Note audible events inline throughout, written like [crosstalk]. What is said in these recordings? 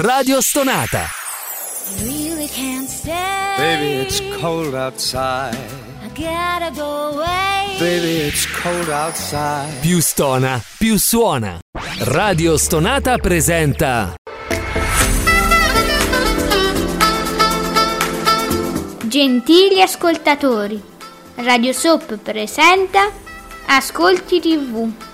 Radio Stonata. really can't stay. Baby, it's cold outside. I gotta go away. Baby, it's cold outside. Più stona, più suona. Radio Stonata presenta Gentili ascoltatori, Radio Soap presenta Ascolti TV.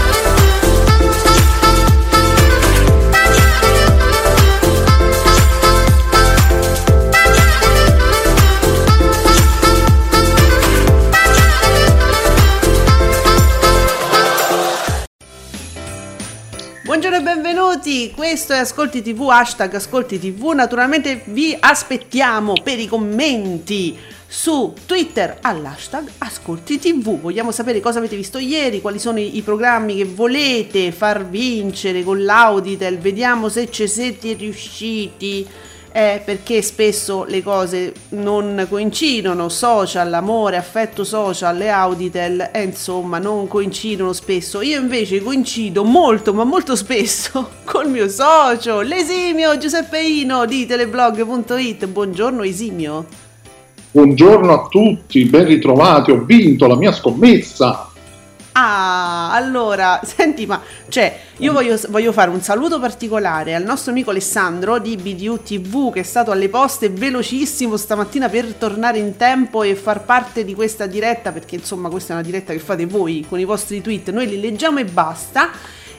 Buongiorno e benvenuti, questo è Ascolti TV, hashtag Ascolti TV, naturalmente vi aspettiamo per i commenti su Twitter all'hashtag Ascolti TV, vogliamo sapere cosa avete visto ieri, quali sono i, i programmi che volete far vincere con l'Auditel, vediamo se ci siete riusciti, eh, perché spesso le cose non coincidono, social, amore, affetto social e Auditel, eh, insomma, non coincidono spesso. Io invece coincido molto, ma molto spesso [laughs] col mio socio, l'esimio Giuseppe Ino di teleblog.it. Buongiorno Esimio. Buongiorno a tutti, ben ritrovati, ho vinto la mia scommessa. Ah, allora, [laughs] senti, ma cioè, io voglio, voglio fare un saluto particolare al nostro amico Alessandro di BDU TV che è stato alle poste velocissimo stamattina per tornare in tempo e far parte di questa diretta, perché insomma questa è una diretta che fate voi con i vostri tweet, noi li leggiamo e basta.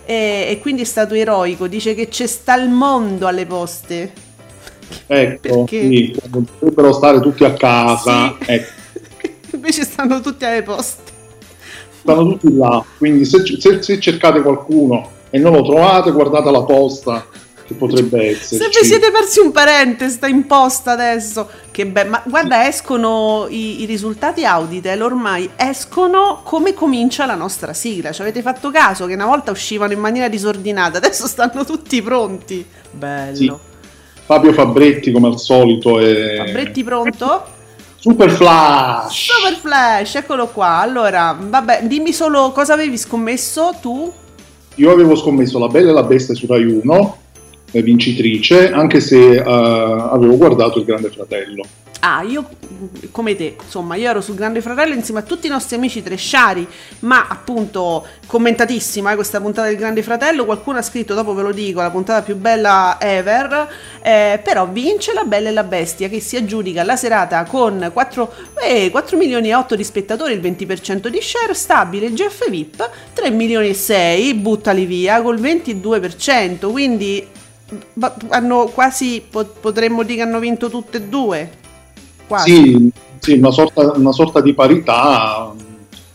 E, e quindi è stato eroico, dice che c'è sta il mondo alle poste. Ecco, [laughs] Perché? sì, dovrebbero stare tutti a casa, Sì. ecco, [laughs] Invece stanno tutti alle poste. Stanno tutti là, quindi se, se- se cercate qualcuno e non lo trovate, guardate la posta che potrebbe Se esserci. vi siete persi un parente, sta in posta adesso. Che bello. Ma guarda, escono i, i risultati Auditel, ormai escono come comincia la nostra sigla. Ci avete fatto caso che una volta uscivano in maniera disordinata, adesso stanno tutti pronti. Bello. Sì. Fabio Fabretti come al solito è Fabretti pronto? Super flash. Super Flash, eccolo qua. Allora, vabbè, dimmi solo cosa avevi scommesso tu? Io avevo scommesso La Bella e la Bestia su Rai 1, eh, vincitrice, anche se eh, avevo guardato Il Grande Fratello. Ah, io come te, insomma, io ero sul Grande Fratello insieme a tutti i nostri amici tresciari, ma appunto commentatissima eh, questa puntata del Grande Fratello. Qualcuno ha scritto, dopo ve lo dico, la puntata più bella ever. eh, però vince la Bella e la Bestia che si aggiudica la serata con 4, eh, 4 milioni e 8 di spettatori, il 20% di share, stabile il GF VIP, 3 milioni e 6, buttali via col 22%. Quindi ba- hanno quasi, po- potremmo dire che hanno vinto tutte e due. Quasi. Sì, sì, una, sorta, una sorta di parità,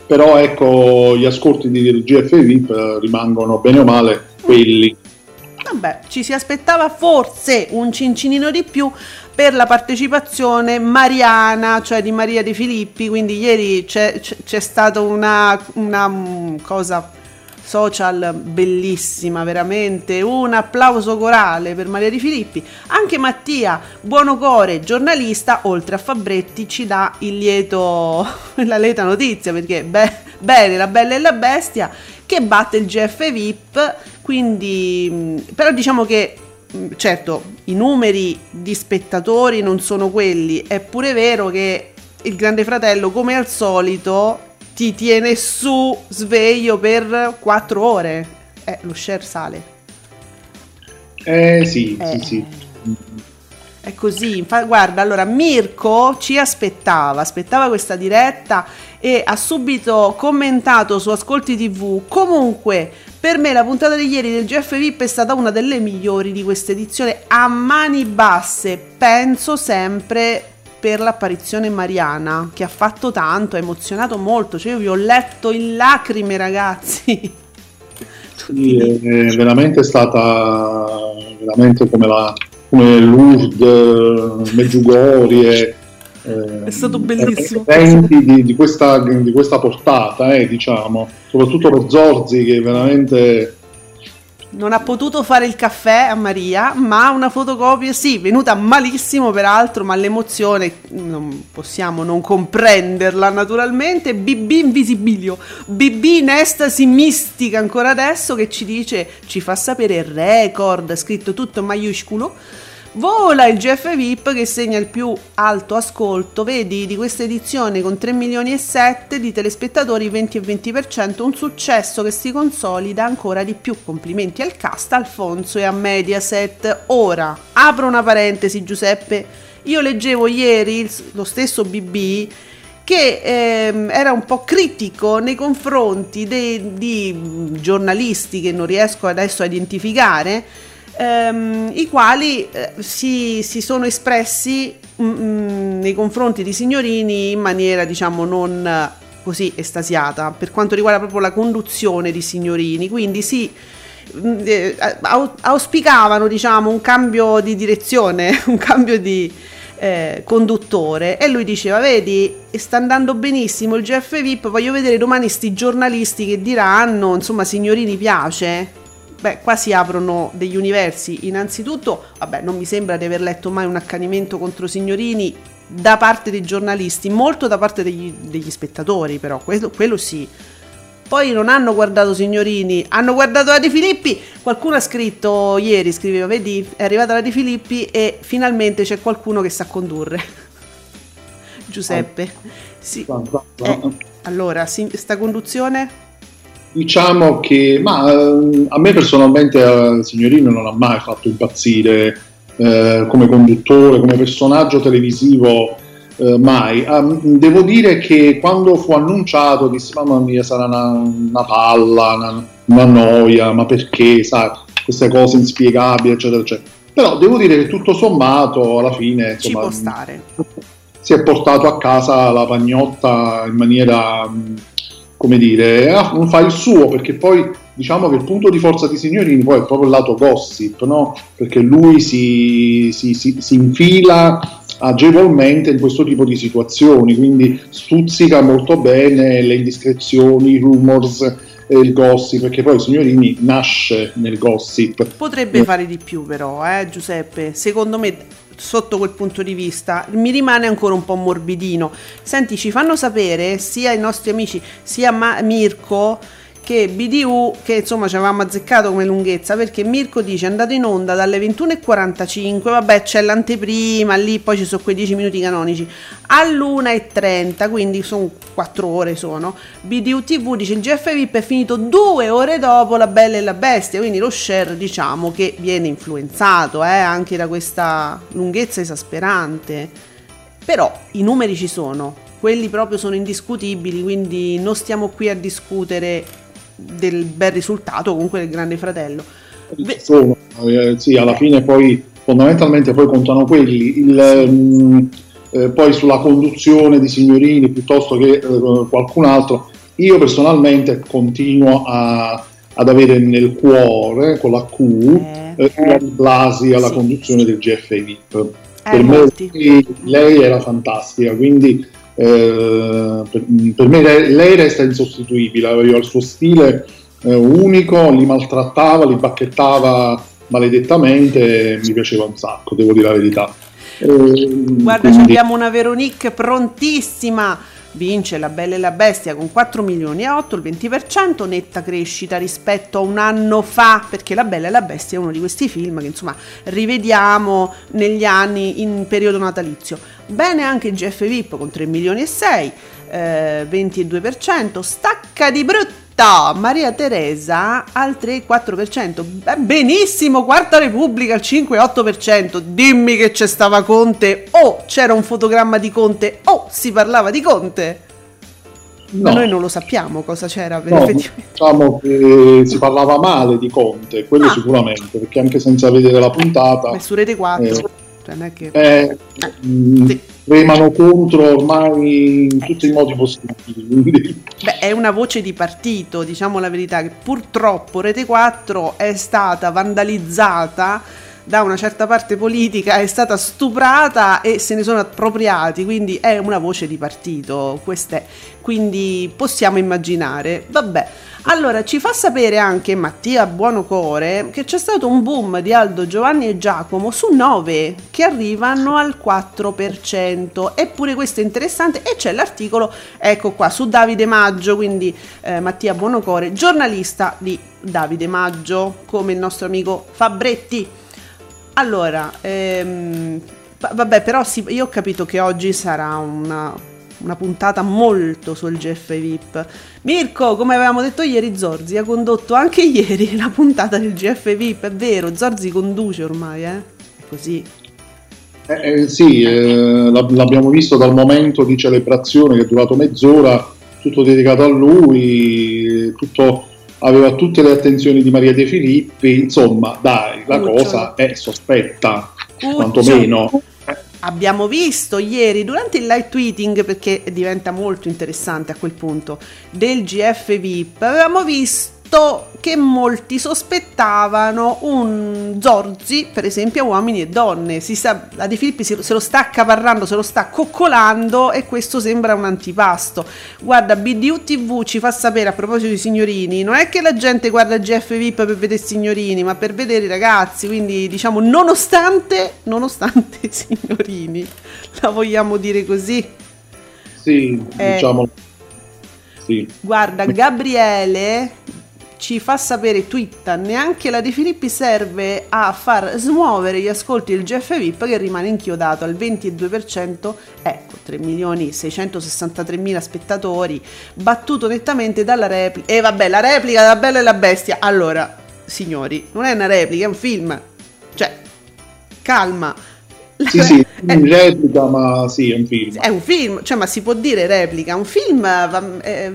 però ecco gli ascolti di- GF VIP eh, rimangono bene o male quelli. Vabbè, ci si aspettava forse un cincinino di più per la partecipazione mariana, cioè di Maria De Filippi, quindi ieri c'è, c'è- c'è stata una, una, mm, cosa social bellissima, veramente, un applauso corale per Maria Di Filippi. Anche Mattia Buonocore, giornalista, oltre a Fabretti, ci dà il lieto, [laughs] la lieta notizia, perché beh, bene, la bella e la bestia, che batte il GF VIP, quindi però diciamo che certo i numeri di spettatori non sono quelli, è pure vero che il Grande Fratello come al solito ti tiene su sveglio per 4 ore. Eh, lo share sale. Eh sì, Eh. sì, sì. È così, infa- guarda, allora Mirko ci aspettava, aspettava questa diretta e ha subito commentato su Ascolti TV. Comunque, per me la puntata di ieri del GF VIP è stata una delle migliori di questa edizione a mani basse, penso sempre per l'apparizione Mariana, che ha fatto tanto, ha emozionato molto, cioè io vi ho letto in lacrime ragazzi. [laughs] Sì, è veramente stata veramente come, la, come Lourdes, Meggiugorie. eh, È stato bellissimo. eventi di, di questa, di questa portata, eh, diciamo, soprattutto per Zorzi che veramente Non ha potuto fare il caffè a Maria, ma una fotocopia sì, venuta malissimo peraltro, ma l'emozione non possiamo non comprenderla naturalmente. BB Invisibilio, BB in estasi mistica ancora adesso che ci dice, ci fa sapere record, scritto tutto in maiuscolo Vola il GF VIP che segna il più alto ascolto, vedi, di questa edizione con 3 milioni e 7 di telespettatori 20 e 20%, un successo che si consolida ancora di più. Complimenti al cast, Alfonso e a Mediaset. Ora, apro una parentesi Giuseppe, io leggevo ieri lo stesso BB che ehm, era un po' critico nei confronti di giornalisti che non riesco adesso a identificare ehm, i quali eh, si, si, sono espressi mh, mm, mm, nei confronti di Signorini in maniera diciamo non così estasiata per quanto riguarda proprio la conduzione di Signorini, quindi si mm, eh, auspicavano diciamo un cambio di direzione, [laughs] un cambio di eh, conduttore. E lui diceva vedi sta andando benissimo il GF VIP voglio vedere domani sti giornalisti che diranno insomma signorini piace Beh, qua si aprono degli universi. Innanzitutto, vabbè, non mi sembra di aver letto mai un accanimento contro signorini da parte dei giornalisti, molto da parte degli, degli spettatori, però, quello, quello sì. Poi non hanno guardato signorini, hanno guardato la Di Filippi. Qualcuno ha scritto ieri, scriveva, vedi, è arrivata la Di Filippi e finalmente c'è qualcuno che sa condurre. [laughs] Giuseppe. Sì. Eh, allora, sta conduzione Diciamo che ma, eh, a me personalmente eh, Signorino non ha mai fatto impazzire eh, come conduttore, come personaggio televisivo, eh, mai. Um, devo dire che quando fu annunciato dissi mamma mia sarà una, una palla, una, una, noia, ma perché, sai, queste cose inspiegabili, eccetera, eccetera. Però devo dire che tutto sommato alla fine insomma, ci può stare. Si è portato a casa la pagnotta in maniera come dire, non fa il suo perché poi diciamo che il punto di forza di Signorini poi è proprio il lato gossip, no? perché lui si, si, si, si infila agevolmente in questo tipo di situazioni, quindi stuzzica molto bene le indiscrezioni, i rumors, il gossip, perché poi Signorini nasce nel gossip. Potrebbe eh. fare di più però, eh, Giuseppe, secondo me sotto quel punto di vista mi rimane ancora un po' morbidino. Senti, ci fanno sapere sia i nostri amici sia Ma- Mirko che BDU, che insomma ci avevamo azzeccato come lunghezza, perché Mirko dice è andato in onda dalle 21.45, vabbè c'è l'anteprima, lì poi ci sono quei 10 minuti canonici, all'1.30, quindi sono 4 ore sono, BDU TV dice il GF VIP è finito due ore dopo La Bella e la Bestia, quindi lo share diciamo che viene influenzato eh, anche da questa lunghezza esasperante, però i numeri ci sono, quelli proprio sono indiscutibili, quindi non stiamo qui a discutere del bel risultato comunque del Grande Fratello. Sono, eh, sì, alla fine poi fondamentalmente poi contano quelli. Il, mh, mm, eh, poi sulla conduzione di signorini piuttosto che eh, qualcun altro, io personalmente continuo a, ad avere nel cuore con la Q eh, eh, Blasi alla sì, conduzione sì. del GF VIP. Eh, per me lei era fantastica, quindi eh, per, per, me lei, resta insostituibile, aveva il suo stile eh, unico, li maltrattava, li bacchettava maledettamente, mi piaceva un sacco, devo dire la verità. Eh, Guarda, abbiamo una Veronique prontissima vince La Bella e la Bestia con 4 milioni e 8, il 20%, netta crescita rispetto a un anno fa, perché La Bella e la Bestia è uno di questi film che insomma rivediamo negli anni in periodo natalizio. Bene anche il GF VIP con 3 milioni e 6, eh, 22%, stacca di brutto Maria Teresa al 3,4%. benissimo, Quarta Repubblica al 5,8%. Dimmi che c'è stava Conte o c'era un fotogramma di Conte o si parlava di Conte. No. Ma noi non lo sappiamo cosa c'era no, Diciamo che si parlava male di Conte, quello ah. sicuramente, perché anche senza vedere la puntata... Beh, su Rete 4. Eh, cioè, non è che... Eh, eh, sì remano contro ormai in tutti i modi possibili. Beh, è una voce di partito, diciamo la verità, che purtroppo Rete 4 è stata vandalizzata da una certa parte politica, è stata stuprata e se ne sono appropriati, quindi è una voce di partito, questa è. Quindi possiamo immaginare. Vabbè, Allora, ci fa sapere anche Mattia Buonocore che c'è stato un boom di Aldo, Giovanni e Giacomo su 9 che arrivano al 4%. Eppure questo è interessante e c'è l'articolo, ecco qua, su Davide Maggio, quindi eh, Mattia Buonocore, giornalista di Davide Maggio, come il nostro amico Fabretti. Allora, ehm, va- vabbè, però sì, io ho capito che oggi sarà una una puntata molto sul GF VIP. Mirko, come avevamo detto ieri, Zorzi ha condotto anche [laughs] ieri la puntata del GF VIP, è vero, Zorzi conduce ormai, eh? È così. Eh, eh, sì, eh, l'ab- l'abbiamo visto dal momento di celebrazione che è durato mezz'ora, tutto dedicato a lui, tutto- aveva tutte le attenzioni di Maria De Filippi, insomma, dai, la Cucciolo. cosa è sospetta, Cucciolo. quantomeno. Abbiamo visto ieri durante il live tweeting, perché diventa molto interessante a quel punto, del GF VIP, avevamo visto che molti sospettavano un Zorzi, per esempio, a uomini e donne. Si sa, la De Filippi se, lo sta accaparrando, se lo sta coccolando e questo sembra un antipasto. Guarda, BDU TV ci fa sapere a proposito di signorini, non è che la gente guarda GF VIP per vedere signorini, ma per vedere i ragazzi, quindi diciamo nonostante, nonostante i signorini, la vogliamo dire così. Sì, Eh. diciamo. Sì. Guarda, Gabriele ci fa sapere, twitta, neanche la De Filippi serve a far smuovere gli ascolti del GF VIP che rimane inchiodato al 22%, ecco, 3 milioni 663 mila spettatori, battuto nettamente dalla replica. E vabbè, la replica della Bella e la Bestia. Allora, signori, non è una replica, è un film. Cioè, calma. [laughs] Sì, sì, in replica, ma sì, è un film. è un film, cioè, ma si può dire replica. Un film va, eh,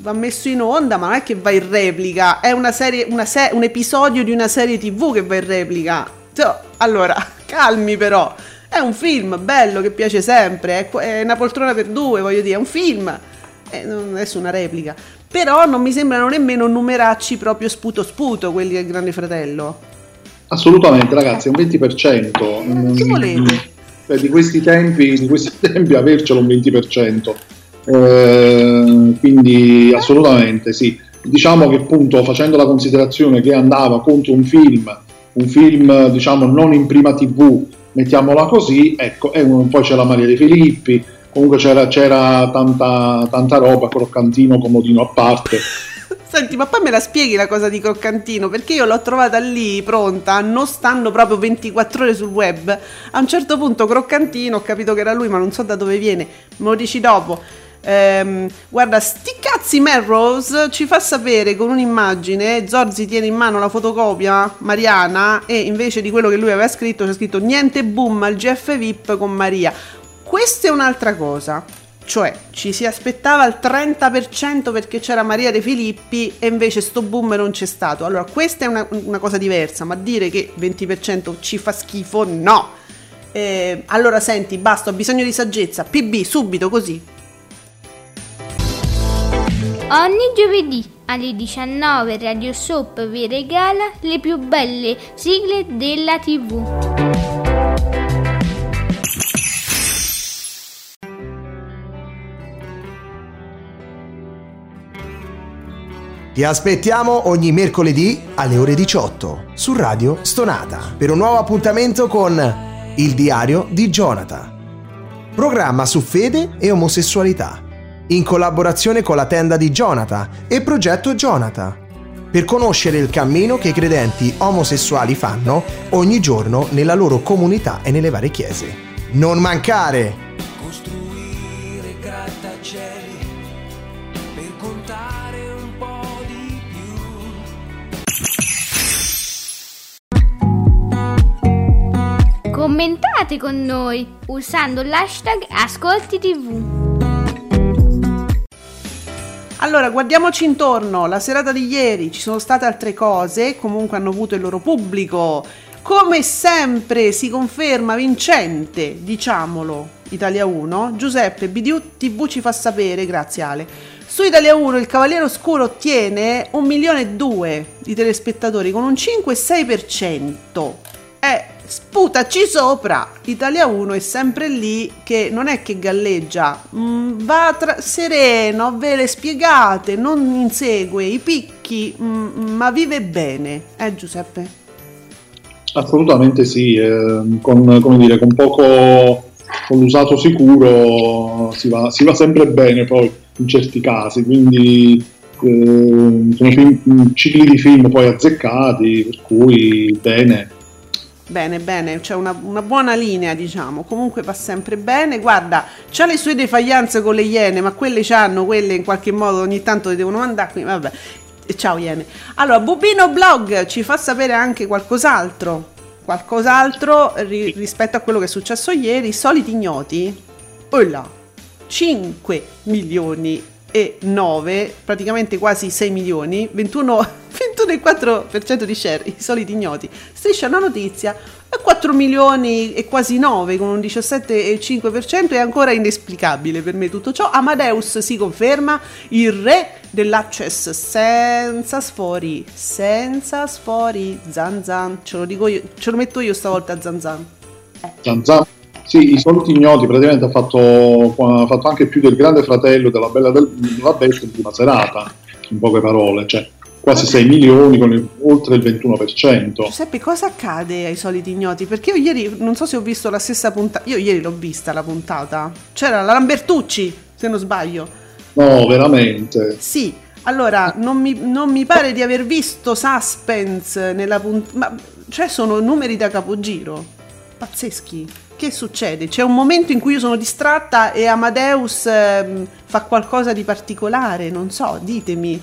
va messo in onda, ma non è che va in replica. È una serie, una se- un episodio di una serie TV che va in replica. Cioè, allora, [laughs] calmi però. È un film bello che piace sempre. È, è una poltrona per due, voglio dire. È un film. Eh, non adesso una replica. Però non mi sembrano nemmeno numeracci proprio sputo sputo quelli del Grande Fratello. Assolutamente, ragazzi, è un 20%. Eh, che volete? Cioè, di questi tempi, di questi [laughs] tempi avercelo un 20%. Eh, quindi assolutamente sì. Diciamo che appunto facendo la considerazione che andava contro un film, un film diciamo non in prima tv, mettiamola così, ecco, e un- poi c'era Maria De Filippi, comunque c'era, c'era tanta, tanta roba, croccantino, comodino a parte. Senti, ma poi me la spieghi la cosa di Croccantino? Perché io l'ho trovata lì pronta, non stando proprio 24 ore sul web. A un certo punto Croccantino, ho capito che era lui, ma non so da dove viene. Me lo dici dopo. Ehm, guarda, sti cazzi Melrose ci fa sapere con un'immagine. Zorzi tiene in mano la fotocopia Mariana e invece di quello che lui aveva scritto c'è scritto niente boom al GF VIP con Maria. Questa è un'altra cosa. Cioè, ci si aspettava il 30% perché c'era Maria De Filippi e invece sto boom non c'è stato. Allora, questa è una, una cosa diversa, ma dire che 20% ci fa schifo, no. Eh, allora, senti, basta, ho bisogno di saggezza. PB, subito, così. Ogni giovedì alle 19 Radio Soap vi regala le più belle sigle della TV. Ti aspettiamo ogni mercoledì alle ore 18 su Radio Stonata per un nuovo appuntamento con Il diario di Jonathan. Programma su fede e omosessualità, in collaborazione con la tenda di Jonathan e Progetto Jonathan, per conoscere il cammino che i credenti omosessuali fanno ogni giorno nella loro comunità e nelle varie chiese. Non mancare! Costruire grattacieli Commentate con noi usando l'hashtag Ascolti TV. Allora, guardiamoci intorno. La serata di ieri ci sono state altre cose, comunque hanno avuto il loro pubblico. Come sempre si conferma vincente, diciamolo, Italia 1. Giuseppe BDU TV ci fa sapere, grazie Ale. Su Italia 1 il Cavaliere Oscuro ottiene 1 milione e 2 di telespettatori con un 5,6%. È sputaci sopra. Italia 1 è sempre lì che non è che galleggia, mm, va tra- sereno, ve le spiegate, non insegue i picchi, mm, ma vive bene. Eh Giuseppe? Assolutamente sì, eh, con, dire, con poco con l'usato sicuro si va, si va sempre bene poi in certi casi, quindi eh, sono film- cicli di film poi azzeccati, per cui bene. Bene, bene, c'è una, una buona linea, diciamo. Comunque va sempre bene. Guarda, c'ha le sue defaglianze con le iene, ma quelle c'hanno, quelle in qualche modo ogni tanto le devono mandare. Quindi, vabbè. Ciao Iene. Allora, Bubino Blog ci fa sapere anche qualcos'altro. Qualcos'altro ri- rispetto a quello che è successo ieri. Soliti ignoti. Oh là, 5 milioni 9, praticamente quasi 6 milioni, 21, 21,4% [laughs] di share, i soliti ignoti. Striscia una notizia, e 4 milioni e quasi 9 con un 17,5% è ancora inesplicabile per me tutto ciò. Amadeus si conferma il re dell'access senza sfori, senza sfori, zan zan, ce lo dico io, ce lo metto io stavolta zan zan. Zan Zan. Sì, i soliti ignoti praticamente ha fatto, ha fatto anche più del grande fratello della Bella del, della Bestia in prima serata, in poche parole, cioè quasi 6 milioni con il- oltre il 21%. Giuseppe, cosa accade ai soliti ignoti? Perché io ieri, non so se ho visto la stessa puntata, io ieri l'ho vista la puntata, c'era la Lambertucci, se non sbaglio. No, veramente. Sì, allora non mi, non mi pare di aver visto suspense nella puntata, ma cioè sono numeri da capogiro, pazzeschi. Che succede? C'è un momento in cui io sono distratta e Amadeus ehm, fa qualcosa di particolare, non so, ditemi.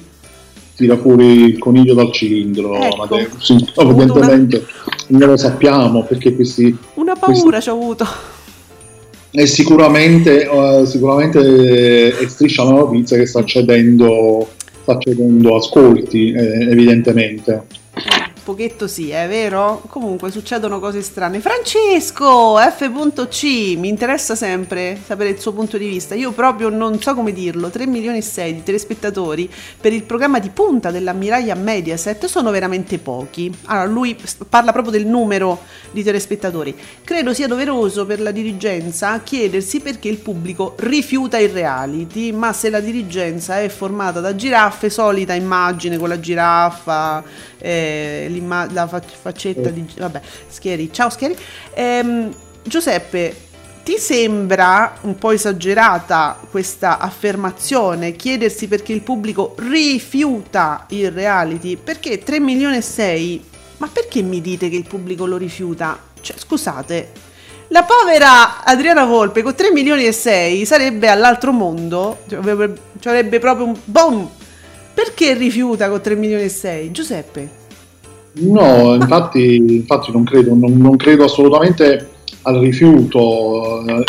Tira fuori il coniglio dal cilindro, Ecco. Amadeus. Evidentemente non lo sappiamo perché questi Una paura ci ho avuto. E sicuramente, eh, sicuramente è striscia la notizia che sta cedendo, sta cedendo ascolti, eh, evidentemente. Pochetto sì, è vero? Comunque succedono cose strane. Francesco, F.C, mi interessa sempre sapere il suo punto di vista. Io proprio non so come dirlo, 3 milioni e 6 di telespettatori per il programma di punta dell'ammiraglia Mediaset sono veramente pochi. Allora, lui parla proprio del numero di telespettatori. Credo sia doveroso per la dirigenza chiedersi perché il pubblico rifiuta il reality, ma se la dirigenza è formata da giraffe, solita immagine con la giraffa, eh, la fac- faccetta di... vabbè, Schieri, ciao Schieri. Ehm, Giuseppe, ti sembra un po' esagerata questa affermazione, chiedersi perché il pubblico rifiuta il reality? Perché 3 milioni e 6, ma perché mi dite che il pubblico lo rifiuta? Cioè, scusate, la povera Adriana Volpe con 3 milioni e 6 sarebbe all'altro mondo, cioè avrebbe, cioè avrebbe proprio un boom. Perché rifiuta con 3 milioni e 6? Giuseppe? No, infatti, infatti non, credo, non, non credo assolutamente al rifiuto. eh,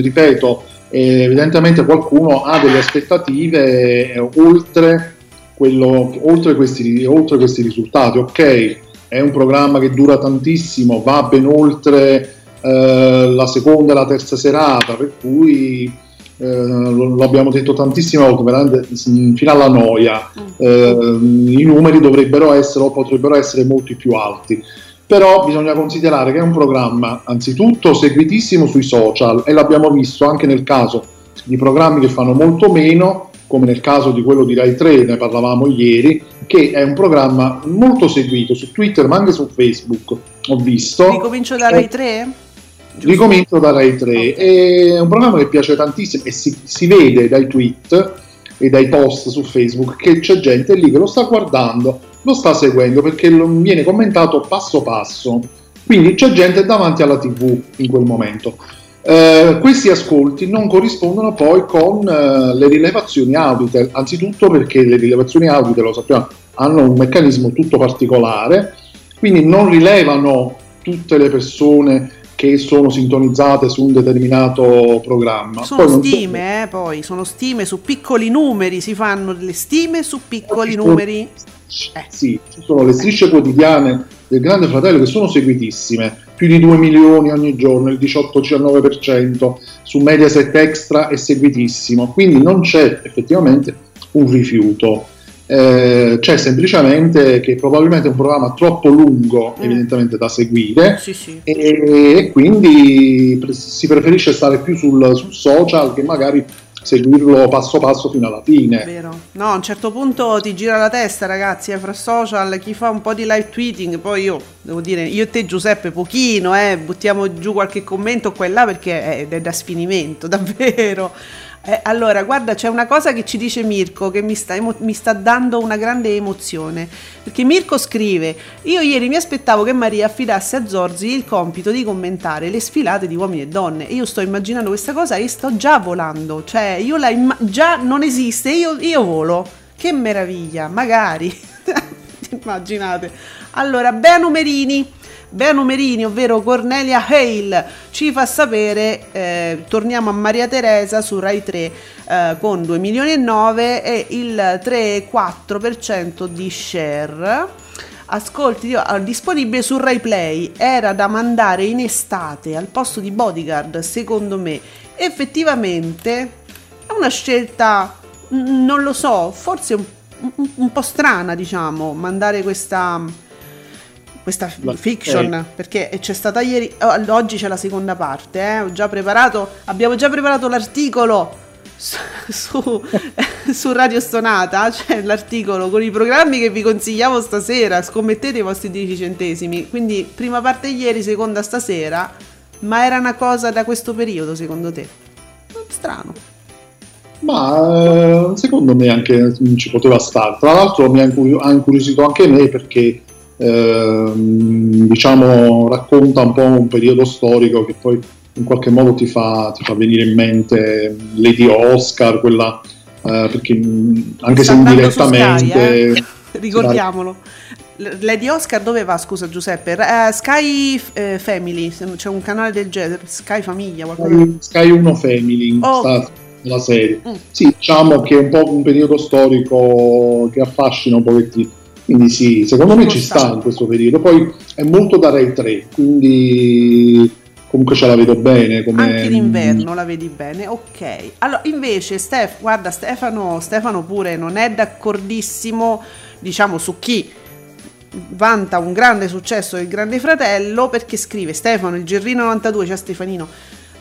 ripeto, eh, evidentemente qualcuno ha delle aspettative eh, oltre, quello, oltre, questi, oltre questi risultati. Ok, è un programma che dura tantissimo, va ben oltre la seconda e la terza serata, per cui eh, lo, lo abbiamo detto tantissime volte, veramente mm, fino alla noia. Eh, I numeri dovrebbero essere o potrebbero essere molti più alti. Però bisogna considerare che è un programma anzitutto seguitissimo sui social e l'abbiamo visto anche nel caso di programmi che fanno molto meno, come nel caso di quello di Rai 3, ne parlavamo ieri, che è un programma molto seguito su Twitter ma anche su Facebook, ho visto. Ricomincio da Rai 3? Ricomincio da Rai 3. Ok. È un programma che piace tantissimo e si, si vede dai tweet e dai post su Facebook che c'è gente lì che lo sta guardando, lo sta seguendo perché lo- viene commentato passo passo. Quindi c'è gente davanti alla TV in quel momento. Eh, questi ascolti non corrispondono poi con eh, le rilevazioni audite, anzitutto perché le rilevazioni audite, lo sappiamo, hanno un meccanismo tutto particolare, quindi non rilevano tutte le persone che sono sintonizzate su un determinato programma. Poi Sono so- stime, eh, poi sono stime su piccoli numeri, si fanno delle stime su piccoli sono- numeri. Eh. Sì, ci sono le strisce quotidiane del Grande Fratello che sono seguitissime, più di 2 milioni ogni giorno, il 18-19%, su Mediaset Extra è seguitissimo, quindi non c'è effettivamente un rifiuto. Eh, c'è semplicemente che probabilmente è un programma troppo lungo, evidentemente da seguire, Sì, sì. e, e quindi pre- si preferisce stare più sul, sul social che magari seguirlo passo passo fino alla fine. Vero. No, a un certo punto ti gira la testa, ragazzi, eh, fra social, chi fa un po' di live tweeting, poi io, devo dire, io e te Giuseppe pochino, eh, buttiamo giù qualche commento qua e là perché è, è da sfinimento, [laughs] davvero. Eh, allora, guarda, c'è una cosa che ci dice Mirko che mi sta, emo- mi sta dando una grande emozione. Perché Mirko scrive: Io ieri mi aspettavo che Maria affidasse a Zorzi il compito di commentare le sfilate di uomini e donne. Io sto immaginando questa cosa e sto già volando. Cioè, io la imma- già non esiste, io, io volo. Che meraviglia, magari. [laughs] Immaginate. Allora, Bea Numerini. Bea Numerini, ovvero Cornelia Hale, ci fa sapere, eh, torniamo a Maria Teresa su Rai 3 eh, con 2 milioni e 9 e il 3,4% di share. Ascolti, ah, disponibile su Rai Play, era da mandare in estate al posto di Bodyguard, secondo me. Effettivamente è una scelta, non lo so, forse un, un- un po' strana, diciamo, mandare questa questa La- fiction eh. perché c'è stata ieri oggi c'è la seconda parte eh, ho già preparato abbiamo già preparato l'articolo su, [laughs] su, [laughs] su Radio Stonata c'è l'articolo con i programmi che vi consigliamo stasera scommettete i vostri 10 centesimi quindi prima parte ieri seconda stasera ma era una cosa da questo periodo secondo te strano Ma eh, secondo me anche ci poteva stare. Tra l'altro mi ha incuriosito anche me perché ehm, diciamo racconta un po' un periodo storico che poi in qualche modo ti fa, ti fa venire in mente Lady Oscar, quella eh, perché mh, anche se Sta su indirettamente Sky, eh? [laughs] ricordiamolo Lady Oscar dove va scusa Giuseppe Eh, Sky eh, Family se c'è un canale del genere Sky Famiglia qualcosa Sky- Sky 1 Family Oh. sta la serie. Mm. Sì, diciamo che è un po' un periodo storico che affascina un pochettino. Quindi sì, secondo me Ci sta in questo periodo. Poi è molto da Rai 3, quindi comunque ce la vedo bene. Come... Anche d'inverno la vedi bene, ok. Allora, invece, Stef, guarda, Stefano, Stefano pure non è d'accordissimo, diciamo, su chi vanta un grande successo del Grande Fratello, perché scrive Stefano, il Gerrino 92, c'è Stefanino.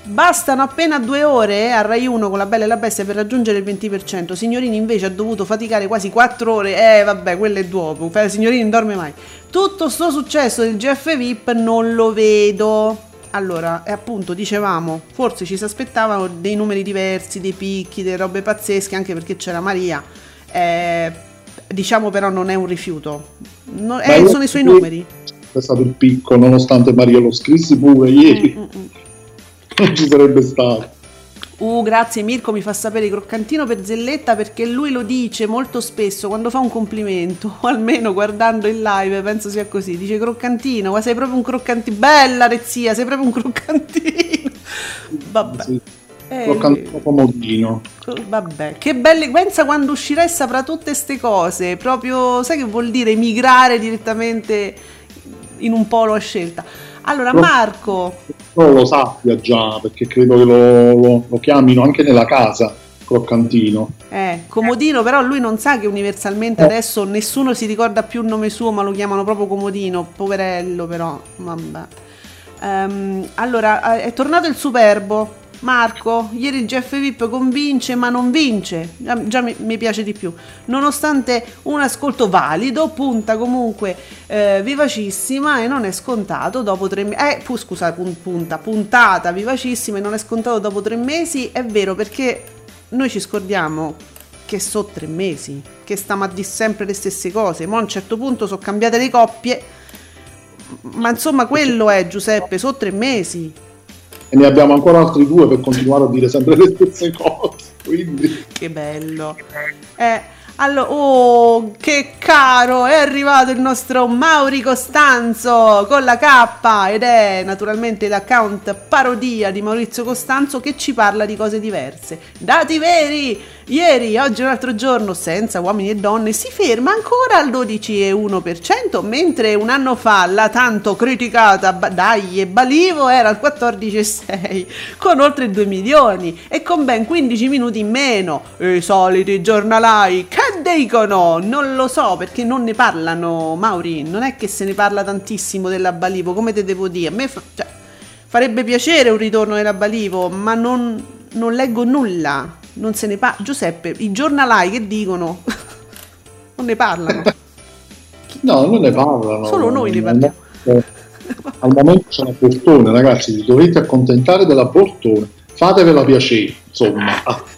Bastano appena due ore a Rai 1 con la Bella e la Bestia per raggiungere il 20%. Signorini invece ha dovuto faticare quasi 4 ore. Eh, vabbè, quello è dopo. Signorini non dorme mai. Tutto sto successo del GF VIP non lo vedo. Allora, e appunto dicevamo, forse ci si aspettavano dei numeri diversi, dei picchi, delle robe pazzesche, anche perché c'era Maria. Eh, diciamo però non è un rifiuto. No- eh, sono i suoi numeri. È stato il picco, nonostante Mario lo scrissi pure ieri, Mm, mm, mm. Non ci sarebbe stato. Uh, grazie Mirko, mi fa sapere croccantino per Zelletta perché lui lo dice molto spesso quando fa un complimento, o [laughs] almeno guardando in live, penso sia così. Dice croccantino, ma sei proprio un croccantino. Bella Rezia, sei proprio un croccantino. [laughs] Vabbè. Sì. Eh, Croccantino comodino. Vabbè, che belle. Pensa quando uscirà e saprà tutte queste cose. Proprio, sai che vuol dire migrare direttamente in un polo a scelta. Allora, Pro- Marco, Però lo sappia già, perché credo che lo, lo- lo chiamino anche nella casa, croccantino. Eh, comodino, però lui non sa che universalmente Eh. adesso nessuno si ricorda più il nome suo, ma lo chiamano proprio comodino, poverello però, vabbè. Ehm, allora, eh, è tornato il Superbo. Marco, ieri il GF VIP convince ma non vince, già, già mi, mi piace di più. Nonostante un ascolto valido, punta comunque eh, vivacissima e non è scontato dopo tre mesi. Eh, pu- scusa, pun- punta, puntata vivacissima e non è scontato dopo tre mesi. È vero perché noi ci scordiamo che so tre mesi, che stiamo a dire sempre le stesse cose. Ma a un certo punto sono cambiate le coppie. Ma insomma, quello è Giuseppe, so tre mesi. E ne abbiamo ancora altri due per continuare a dire sempre le stesse cose. Quindi Che bello. Eh, allora, oh, che caro, è arrivato il nostro Mauri Costanzo con la K ed è naturalmente l'account parodia di Maurizio Costanzo che ci parla di cose diverse. Dati veri! Ieri, oggi un altro giorno senza uomini e donne, si ferma ancora al 12,1%, mentre un anno fa la tanto criticata Dai e Balivo era al 14,6%, con oltre 2 milioni e con ben 15 minuti in meno. I soliti giornalai che dicono? Non lo so perché non ne parlano, Mauri. Non è che se ne parla tantissimo della Balivo, come te devo dire? A me fa- cioè, farebbe piacere un ritorno della Balivo, ma non, non leggo nulla. Non se ne parla. Giuseppe, i giornalai che dicono? [laughs] non ne parlano. No, non ne parlano. Solo noi ne parliamo. Al momento c'è la Bortone, ragazzi, vi dovete accontentare della Bortone. Fatevela piacere, insomma. [laughs]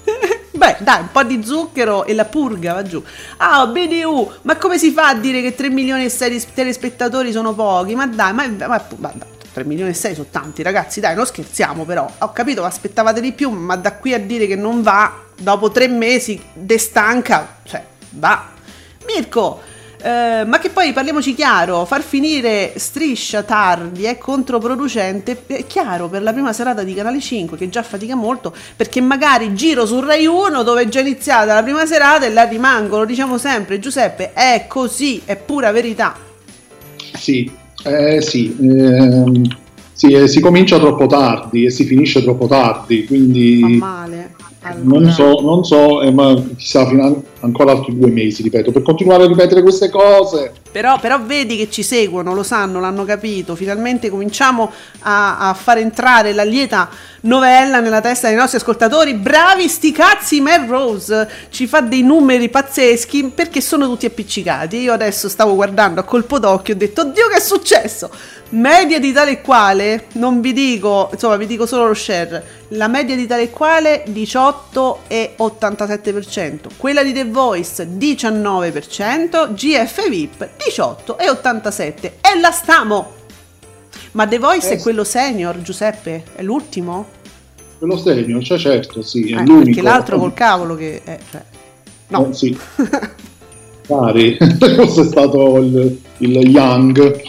Beh, dai, un po' di zucchero e la purga va giù. Ah, BDU, ma come si fa a dire che 3 milioni e 6 di telespettatori sono pochi? Ma dai, ma, ma, ma dai, 3 milioni e 6 sono tanti, ragazzi, dai, non scherziamo però. Ho capito, aspettavate di più, ma da qui a dire che non va, dopo tre mesi, destanca, cioè, va. Mirko, eh, ma che poi parliamoci chiaro, far finire striscia tardi è controproducente, è chiaro, per la prima serata di Canale 5 che già fatica molto, perché magari giro su Rai 1 dove è già iniziata la prima serata e là rimangono, lo diciamo sempre, Giuseppe, è così, è pura verità. Sì, eh, sì, ehm, sì, eh, si comincia troppo tardi e si finisce troppo tardi, Fa quindi non so, non so eh, ma chissà fino a- ancora altri due mesi, ripeto, per continuare a ripetere queste cose. Però, però vedi che ci seguono, lo sanno, l'hanno capito. Finalmente cominciamo a, a far entrare la lieta novella nella testa dei nostri ascoltatori. Bravi sti cazzi, Melrose ci fa dei numeri pazzeschi perché sono tutti appiccicati. Io adesso stavo guardando a colpo d'occhio e ho detto, oddio che è successo? Media di tale e quale, non vi dico, insomma vi dico solo lo share, la media di tale e quale 18,87%, quella di The Voice 19%, GF VIP 18,87% e la stiamo! Ma The Voice Eh è quello senior, Giuseppe? È l'ultimo? Quello senior, cioè certo, sì, è Eh, l'unico. perché l'altro col cavolo che... È, cioè, no. Eh, sì. [laughs] Pari, [laughs] questo è stato il, il Young.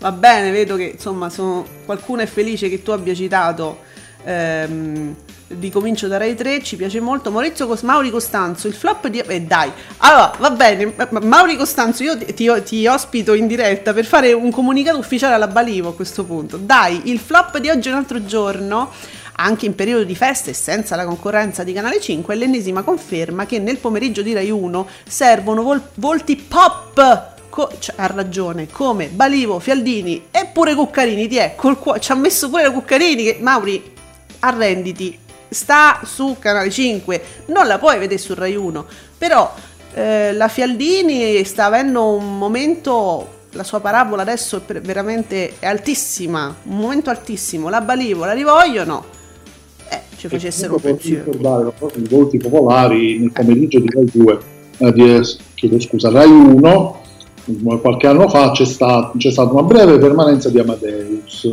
Va bene, vedo che insomma sono- qualcuno è felice che tu abbia citato ehm, Ricomincio da Rai 3, ci piace molto. Maurizio Cos- Mauri Costanzo, il flop di... Eh dai, allora va bene, ma- ma- Mauri Costanzo, io ti, ti- ospito in diretta per fare un comunicato ufficiale alla Balivo a questo punto. Dai, il flop di oggi è un altro giorno, anche in periodo di feste e senza la concorrenza di Canale 5, è l'ennesima conferma che nel pomeriggio di Rai 1 servono vol- volti pop Co- cioè, ha ragione, come Balivo, Fialdini e pure Cuccarini, ti è, col cuore, ci ha messo pure Cuccarini che, Mauri, arrenditi, sta su Canale 5, non la puoi vedere su Rai 1, però eh, la Fialdini sta avendo un momento, la sua parabola adesso è per- veramente è altissima, un momento altissimo, la Balivo, la rivogliono, eh, ci facessero un per pensiero. ricordare a proposito di voti popolari nel pomeriggio di Rai 2 eh, di, chiedo scusa Rai 1 qualche anno fa c'è, sta- c'è stata una breve permanenza di Amadeus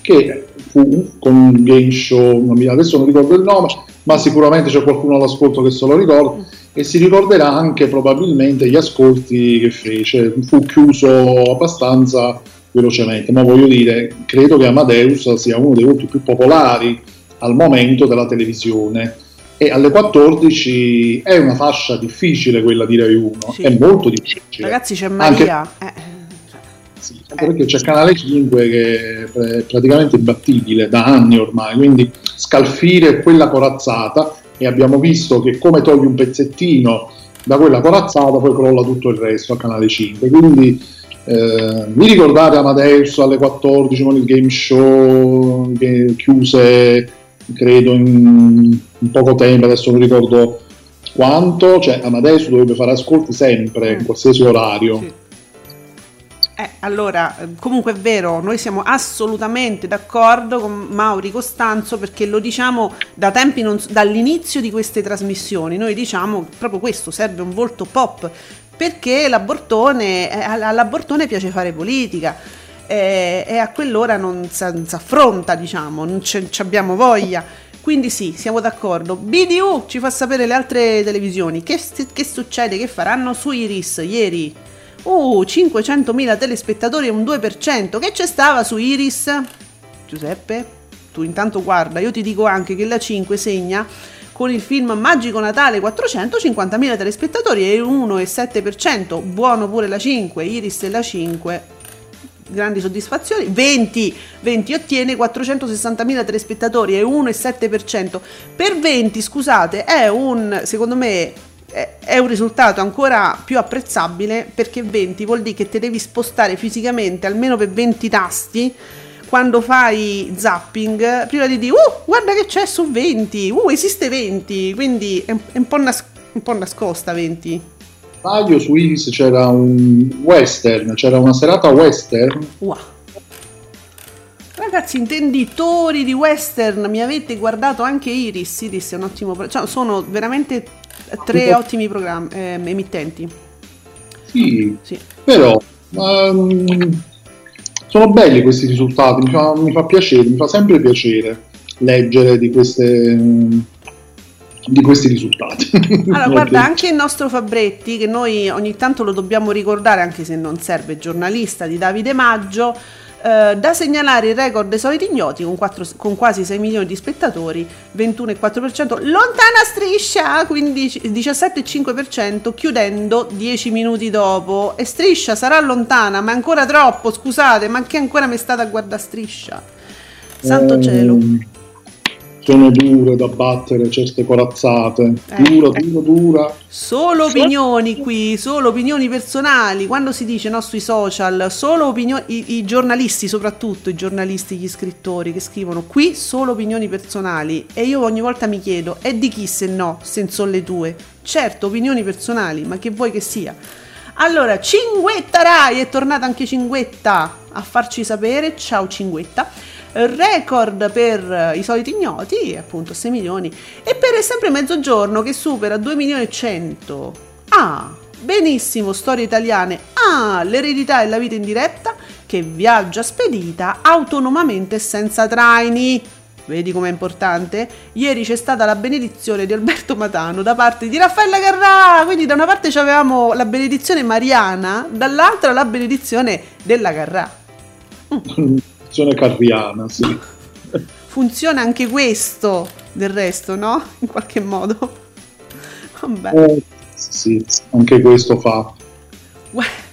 che fu con un game show non mi- adesso non ricordo il nome ma sicuramente c'è qualcuno all'ascolto che se lo ricorda e si ricorderà anche probabilmente gli ascolti che fece. Fu chiuso abbastanza velocemente ma voglio dire credo che Amadeus sia uno dei voti più popolari al momento della televisione. E alle 14 è una fascia difficile quella di Rai 1 Sì. è molto difficile. Ragazzi c'è Anche- Maria, eh, sì, anche perché c'è Canale 5 che è praticamente imbattibile da anni ormai, quindi scalfire quella corazzata e abbiamo visto che come togli un pezzettino da quella corazzata poi crolla tutto il resto a Canale 5, quindi eh, vi ricordate Amadeus alle 14 con il game show che chiuse credo in, in poco tempo, adesso non ricordo quanto, cioè Amadeus dovrebbe fare ascolti sempre, in Mm. qualsiasi orario. Sì. Eh, allora, comunque è vero, noi siamo assolutamente d'accordo con Mauri Costanzo perché lo diciamo da tempi, non dall'inizio di queste trasmissioni, noi diciamo proprio questo, serve un volto pop, perché la Bortone, eh, alla alla Bortone piace fare politica eh, e a quell'ora non si affronta, diciamo, non ci abbiamo voglia. Quindi sì, siamo d'accordo. BDU ci fa sapere le altre televisioni. Che, che succede? Che faranno su Iris ieri? Uh, 500.000 telespettatori e un 2%. Che c'è stava su Iris? Giuseppe? Tu intanto guarda, io ti dico anche che la 5 segna con il film Magico Natale 450.000 telespettatori e 1,7%, buono pure la 5, Iris e la 5, grandi soddisfazioni, 20, 20 ottiene 460.000 telespettatori e 1,7%, per 20 scusate è un, secondo me è- un risultato ancora più apprezzabile perché 20 vuol dire che te devi spostare fisicamente almeno per 20 tasti quando fai zapping prima di dire uh guarda che c'è su 20 uh esiste 20 quindi è un, po', nas- un po' nascosta 20 Sbaglio su Iris c'era un western, c'era una serata western. wow Ragazzi, intenditori di western, mi avete guardato anche Iris. Iris è un ottimo. Cioè, sono veramente tre ottimi programmi, ehm, emittenti. Sì, Sì. però ehm, sono belli questi risultati, mi fa, mi fa piacere, mi fa sempre piacere leggere di, queste, di questi risultati. Allora, [laughs] guarda, anche il nostro Fabretti, che noi ogni tanto lo dobbiamo ricordare, anche se non serve, giornalista di Davide Maggio, eh, da segnalare il record dei soliti ignoti con, quattro- con quasi 6 milioni di spettatori, 21,4%, lontana striscia, quindi 17,5%, chiudendo 10 minuti dopo. E striscia sarà lontana, ma è ancora troppo, scusate, ma che ancora mi state a guardare striscia? Santo Ehm, cielo. Sono dure da battere certe corazzate. Eh, dura, eh. dura, dura. Solo opinioni qui, solo opinioni personali. Quando si dice no sui social, solo opinioni, i, i giornalisti soprattutto, i giornalisti, gli scrittori che scrivono qui solo opinioni personali. E io ogni volta mi chiedo, e di chi se no, se non sono le tue? Certo, opinioni personali, ma che vuoi che sia? Allora, Cinguetta Rai, è tornata anche Cinguetta a farci sapere. Ciao Cinguetta. Record per eh, i soliti ignoti, appunto 6 milioni. E per sempre mezzogiorno che supera 2 milioni e 100. Ah, benissimo, storie italiane. Ah, l'eredità e la vita in diretta che viaggia spedita autonomamente senza traini. Vedi com'è importante? Ieri c'è stata la benedizione di Alberto Matano da parte di Raffaella Carrà. Quindi da una parte avevamo la benedizione mariana, dall'altra la benedizione della Carrà. Edizione carriana, sì. Funziona anche questo del resto, no? [laughs] In qualche modo. Vabbè. Eh, sì, anche questo fa.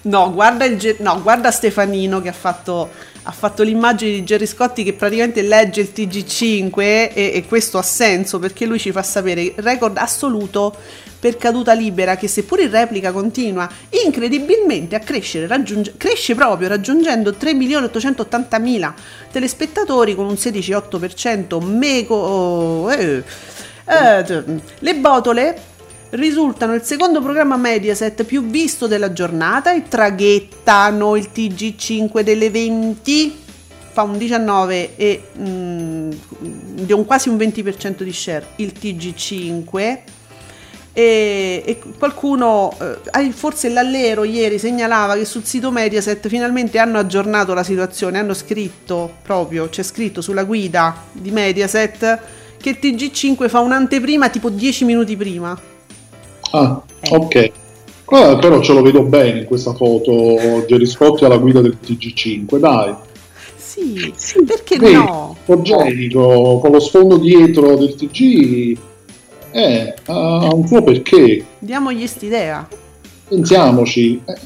No, guarda, il no, guarda Stefanino che ha fatto, ha fatto l'immagine di Gerry Scotti che praticamente legge il TG5 e, e questo ha senso perché lui ci fa sapere il record assoluto per caduta libera che seppur in replica continua incredibilmente a crescere, raggiunge- cresce proprio raggiungendo 3.880.000 telespettatori con un 16,8% meco... eh, eh, le botole risultano il secondo programma Mediaset più visto della giornata e traghettano il TG5 delle 20 fa un 19 e mm, di un quasi un 20% di share il TG5 e, e qualcuno eh, forse l'allero ieri segnalava che sul sito Mediaset finalmente hanno aggiornato la situazione hanno scritto proprio c'è scritto sulla guida di Mediaset che il TG5 fa un'anteprima tipo 10 minuti prima Ah, Eh. ok. Qua però ce lo vedo bene in questa foto Gerry Scotti alla guida del TG5, dai. Sì, perché Vedi, no? fotogenico, con lo sfondo dietro del TG, eh, ha un suo perché. Diamogli st'idea. Pensiamoci. Eh.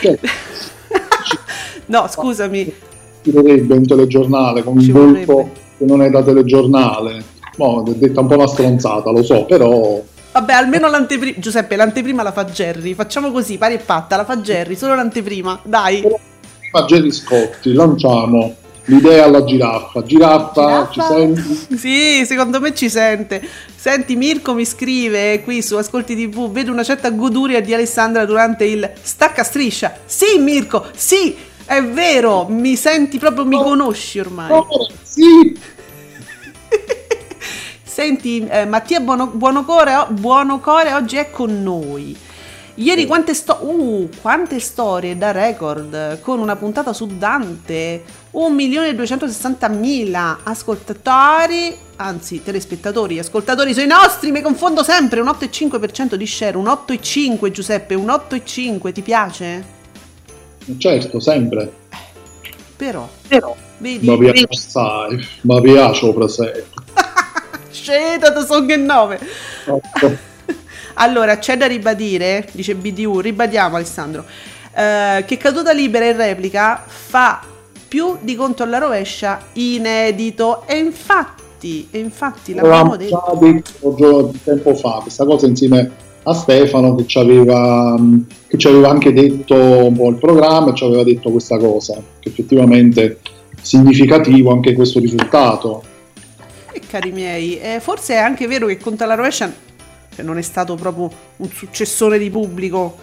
Cioè, [laughs] No, scusami. ci vorrebbe un telegiornale con un Ci volto vorrebbe. che non è da telegiornale. Mo, è detta un po' una stronzata, lo so, però Vabbè, almeno l'anteprima. Giuseppe, l'anteprima la fa Jerry. Facciamo così, pari e patta, la fa Jerry, solo l'anteprima. Dai. prima Gerry Scotti, lanciamo l'idea alla giraffa. Giraffa, ci Giraffa? senti? Sì, secondo me ci sente. Senti, Mirko mi scrive qui su Ascolti TV, vedo una certa goduria di Alessandra durante il stacca striscia. Sì, Mirko, sì, è vero, mi senti proprio, mi conosci ormai. Oh, sì, Senti, eh, Mattia Buono- Buonocore, oggi è con noi. Ieri quante, sto- uh, quante storie da record con una puntata su Dante, 1.260.000 ascoltatori, anzi telespettatori, ascoltatori sono i nostri, mi confondo sempre, un 8,5% di share, un 8,5 Giuseppe, un 8,5, ti piace? certo, sempre. Però, vedi? Ma piace assai, ma piace. Sceta, da sono che nove. Ecco. [laughs] Allora, c'è da ribadire, dice BDU, ribadiamo Alessandro, eh, che Caduta Libera in replica fa più di conto alla rovescia inedito e infatti, e infatti l'abbiamo detto. detto tempo fa questa cosa insieme a Stefano che ci aveva, mh, che ci aveva anche detto un po' il programma e ci aveva detto questa cosa, che effettivamente significativo anche questo risultato. Cari miei, eh, forse è anche vero che conta la rovescia cioè, non è stato proprio un successore di pubblico.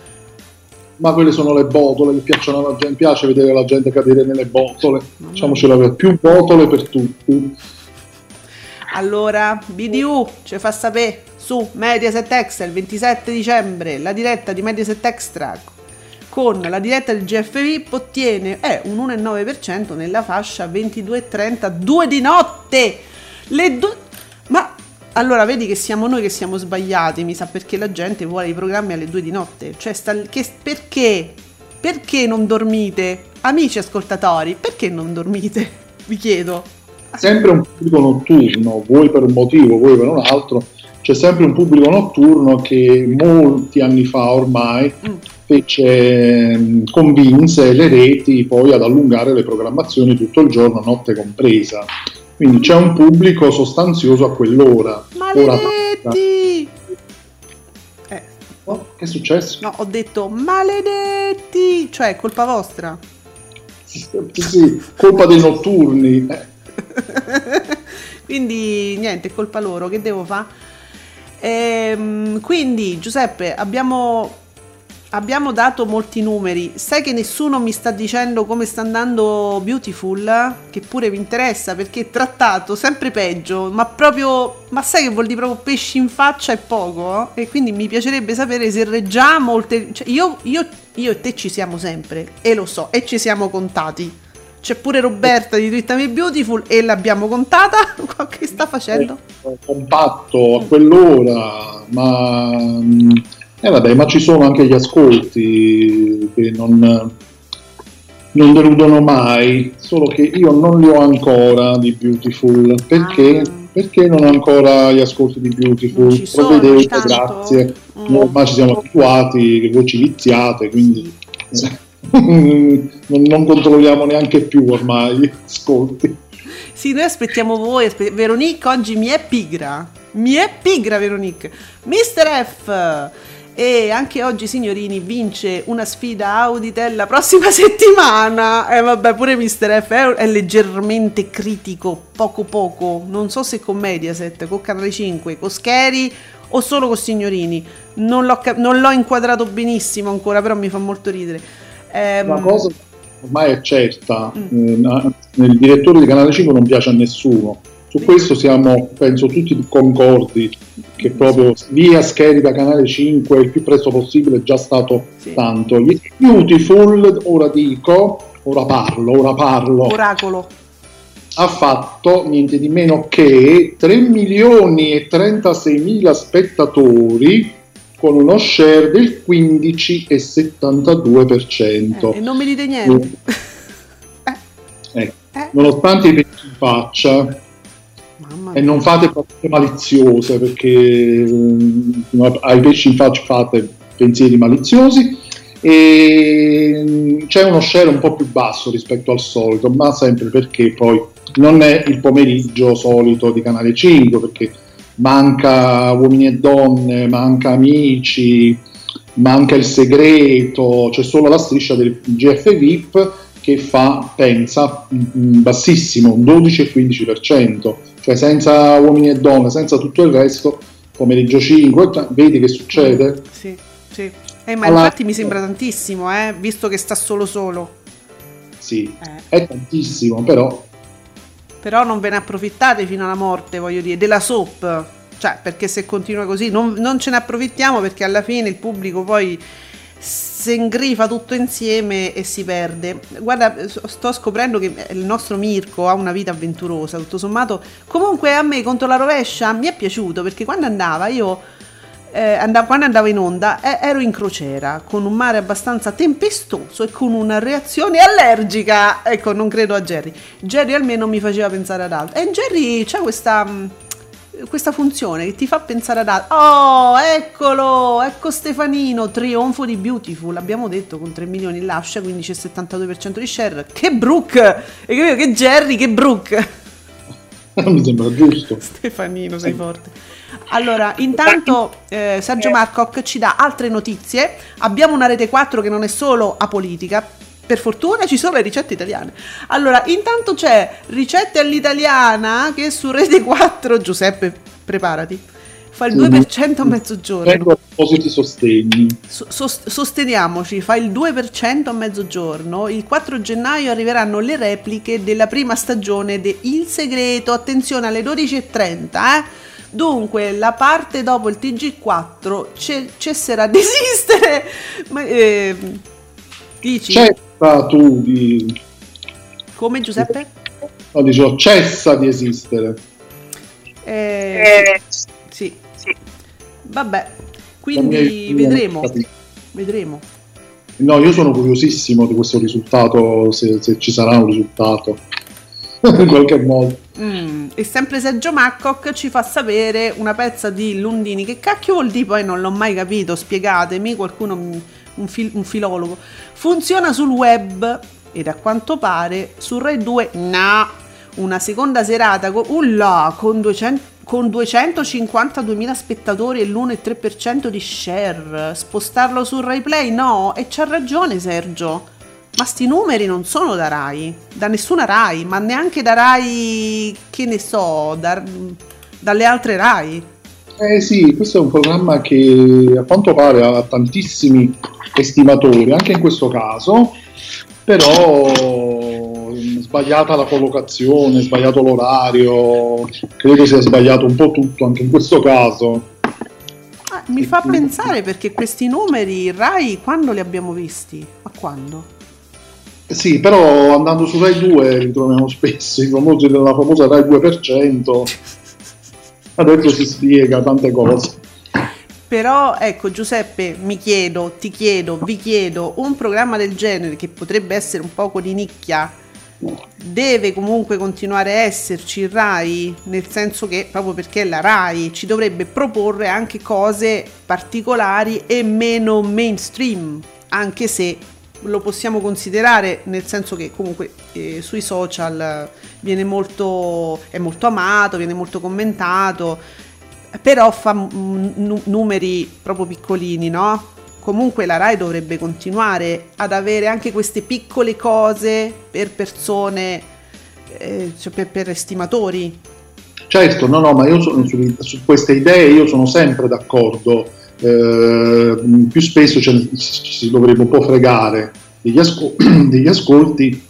Ma quelle sono le botole che piacciono alla gente, piace vedere la gente cadere nelle botole, diciamocela per più botole per tutti. Allora, BDU ci fa sapere su Mediaset Extra il 27 dicembre la diretta di Mediaset Extra con la diretta del GFV ottiene eh, un 1,9% nella fascia 22.30 2 di notte. Le due Ma allora vedi che siamo noi che siamo sbagliati, mi sa perché la gente vuole i programmi alle 2 di notte. Cioè, sta, che, perché? Perché non dormite? Amici ascoltatori, perché non dormite? [laughs] Vi chiedo. Sempre un pubblico notturno, vuoi per un motivo, vuoi per un altro, c'è sempre un pubblico notturno che molti anni fa ormai Mm. fece, mh, convinse le reti poi ad allungare le programmazioni tutto il giorno, notte compresa. Quindi c'è un pubblico sostanzioso a quell'ora. Ora Maledetti! Eh, Oh, che è successo? no, ho detto maledetti! Cioè, colpa vostra. Sì, colpa dei notturni. Eh, [laughs] quindi niente, colpa loro, che devo fare? Ehm, quindi Giuseppe, abbiamo, abbiamo dato molti numeri. Sai che nessuno mi sta dicendo come sta andando Beautiful? Che pure vi interessa perché è trattato sempre peggio, ma proprio, ma sai che vuol dire proprio pesci in faccia e poco? E quindi mi piacerebbe sapere se reggiamo oltre... Cioè, io, io, io e te ci siamo sempre, e lo so, e ci siamo contati. C'è pure Roberta di Twittami Beautiful e l'abbiamo contata. [laughs] che sta facendo? compatto a quell'ora, ma mm, eh, vabbè, ma ci sono anche gli ascolti che non, non deludono mai, solo che io non li ho ancora di Beautiful, perché, Ah. perché non ho ancora gli ascolti di Beautiful? Provvedete, tanto? grazie, Mm. ormai ci siamo abituati, che voi ci viziate, quindi [laughs] non, non controlliamo neanche più ormai gli ascolti. Sì, noi aspettiamo voi. aspe- Veronique oggi mi è pigra. Mi è pigra, Veronique. Mister F. E anche oggi, signorini, vince una sfida Auditel la prossima [laughs] settimana. E vabbè, pure Mister F è, è leggermente critico, poco poco. Non so se con Mediaset, con Canale 5, con Scheri o solo con signorini. Non l'ho, cap- non l'ho inquadrato benissimo ancora, però mi fa molto ridere. Ehm, Una cosa ormai è certa, Mm. eh, il direttore di Canale 5 non piace a nessuno. Su questo siamo, penso, tutti concordi che proprio via scheri da Canale 5 il più presto possibile è già stato Sì. tanto. Beautiful, ora dico, ora parlo, ora parlo, Oracolo. ha fatto niente di meno che 3 milioni e 36 mila spettatori con uno share del 15,72%. Eh, e non mi dite niente. Ecco. Eh. Nonostante i in faccia, e non fate cose maliziose perché eh, ai pesci in faccia fate pensieri maliziosi. E mm, c'è uno share un po' più basso rispetto al solito ma sempre perché poi non è il pomeriggio solito di Canale 5 perché manca Uomini e Donne, manca Amici manca Il Segreto c'è solo la striscia del GF VIP che fa, pensa, bassissimo, un 12-15%, cioè senza uomini e donne, senza tutto il resto, pomeriggio 5, vedi che succede? Sì, sì. Eh, ma Allora- infatti mi sembra tantissimo, eh, visto che sta solo solo. Sì, Eh. è tantissimo, però Però non ve ne approfittate fino alla morte, voglio dire, della soap. Cioè, perché se continua così non, non ce ne approfittiamo perché alla fine il pubblico poi si ingrifa tutto insieme e si perde. Guarda, sto scoprendo che il nostro Mirko ha una vita avventurosa, tutto sommato. Comunque a me contro la rovescia mi è piaciuto perché quando andava io eh, andavo- quando andavo in onda eh, ero in crociera con un mare abbastanza tempestoso e con una reazione allergica. Ecco, non credo a Jerry. Jerry almeno mi faceva pensare ad altro. E in Jerry c'è questa. Questa funzione che ti fa pensare ad altro. Oh, eccolo, ecco Stefanino, trionfo di Beautiful, abbiamo detto con 3 milioni in lascia, 15,72% di share. Che Brooke! E che, che Jerry, che Brooke! [laughs] Mi sembra giusto. Stefanino, sei forte. Allora, intanto eh, Sergio Marcoc ci dà altre notizie. Abbiamo una rete 4 che non è solo apolitica. Per fortuna ci sono le ricette italiane. Allora, intanto c'è ricette all'italiana che su rete 4, Giuseppe, preparati, fa il 2% a mezzogiorno. Ecco appositi sostegni. So- sos- sosteniamoci, fa il 2% a mezzogiorno. Il 4 gennaio arriveranno le repliche della prima stagione di Il Segreto. Attenzione alle 12.30, eh? Dunque, la parte dopo il TG4 ce- cesserà di [laughs] esistere. Ma, eh, dici? Cessa tu di... Come Giuseppe? No, dicevo, cessa di esistere. Eh, sì. Vabbè, quindi vedremo. Vedremo. No, io sono curiosissimo di questo risultato, se, se ci sarà un risultato. [laughs] In qualche modo. Mm, E sempre Sergio Maccoc ci fa sapere una pezza di Lundini. Che cacchio vuol dire? Poi non l'ho mai capito. Spiegatemi, qualcuno, mi- un, fil- un filologo. Funziona sul web ed a quanto pare su Rai 2 no. Una seconda serata con, ulla, con, 200 con 252.000 spettatori e l'1,3% di share. Spostarlo su Rai Play? No. E c'ha ragione Sergio. Ma sti numeri non sono da Rai, da nessuna Rai, ma neanche da Rai, che ne so, da- dalle altre Rai. Eh sì, questo è un programma che a quanto pare ha tantissimi estimatori, anche in questo caso, però mh, sbagliata la collocazione, sbagliato l'orario, credo sia sbagliato un po' tutto anche in questo caso. Ah, mi fa pensare perché questi numeri Rai quando li abbiamo visti? Ma quando? Sì, però andando su Rai 2 ritroviamo spesso i famosi della famosa Rai 2%. [laughs] Adesso si spiega tante cose. Però ecco Giuseppe, mi chiedo, ti chiedo, vi chiedo, un programma del genere che potrebbe essere un poco di nicchia, deve comunque continuare a esserci Rai, nel senso che proprio perché la Rai ci dovrebbe proporre anche cose particolari e meno mainstream, anche se lo possiamo considerare nel senso che comunque eh, sui social viene molto è molto amato, viene molto commentato, però fa nu- numeri proprio piccolini, no? Comunque la RAI dovrebbe continuare ad avere anche queste piccole cose per persone, eh, cioè per, per estimatori. Certo, no, no, ma io sono su, su queste idee io sono sempre d'accordo. Eh, più spesso ci si dovrebbe un po' fregare degli, asco- [clears throat] degli ascolti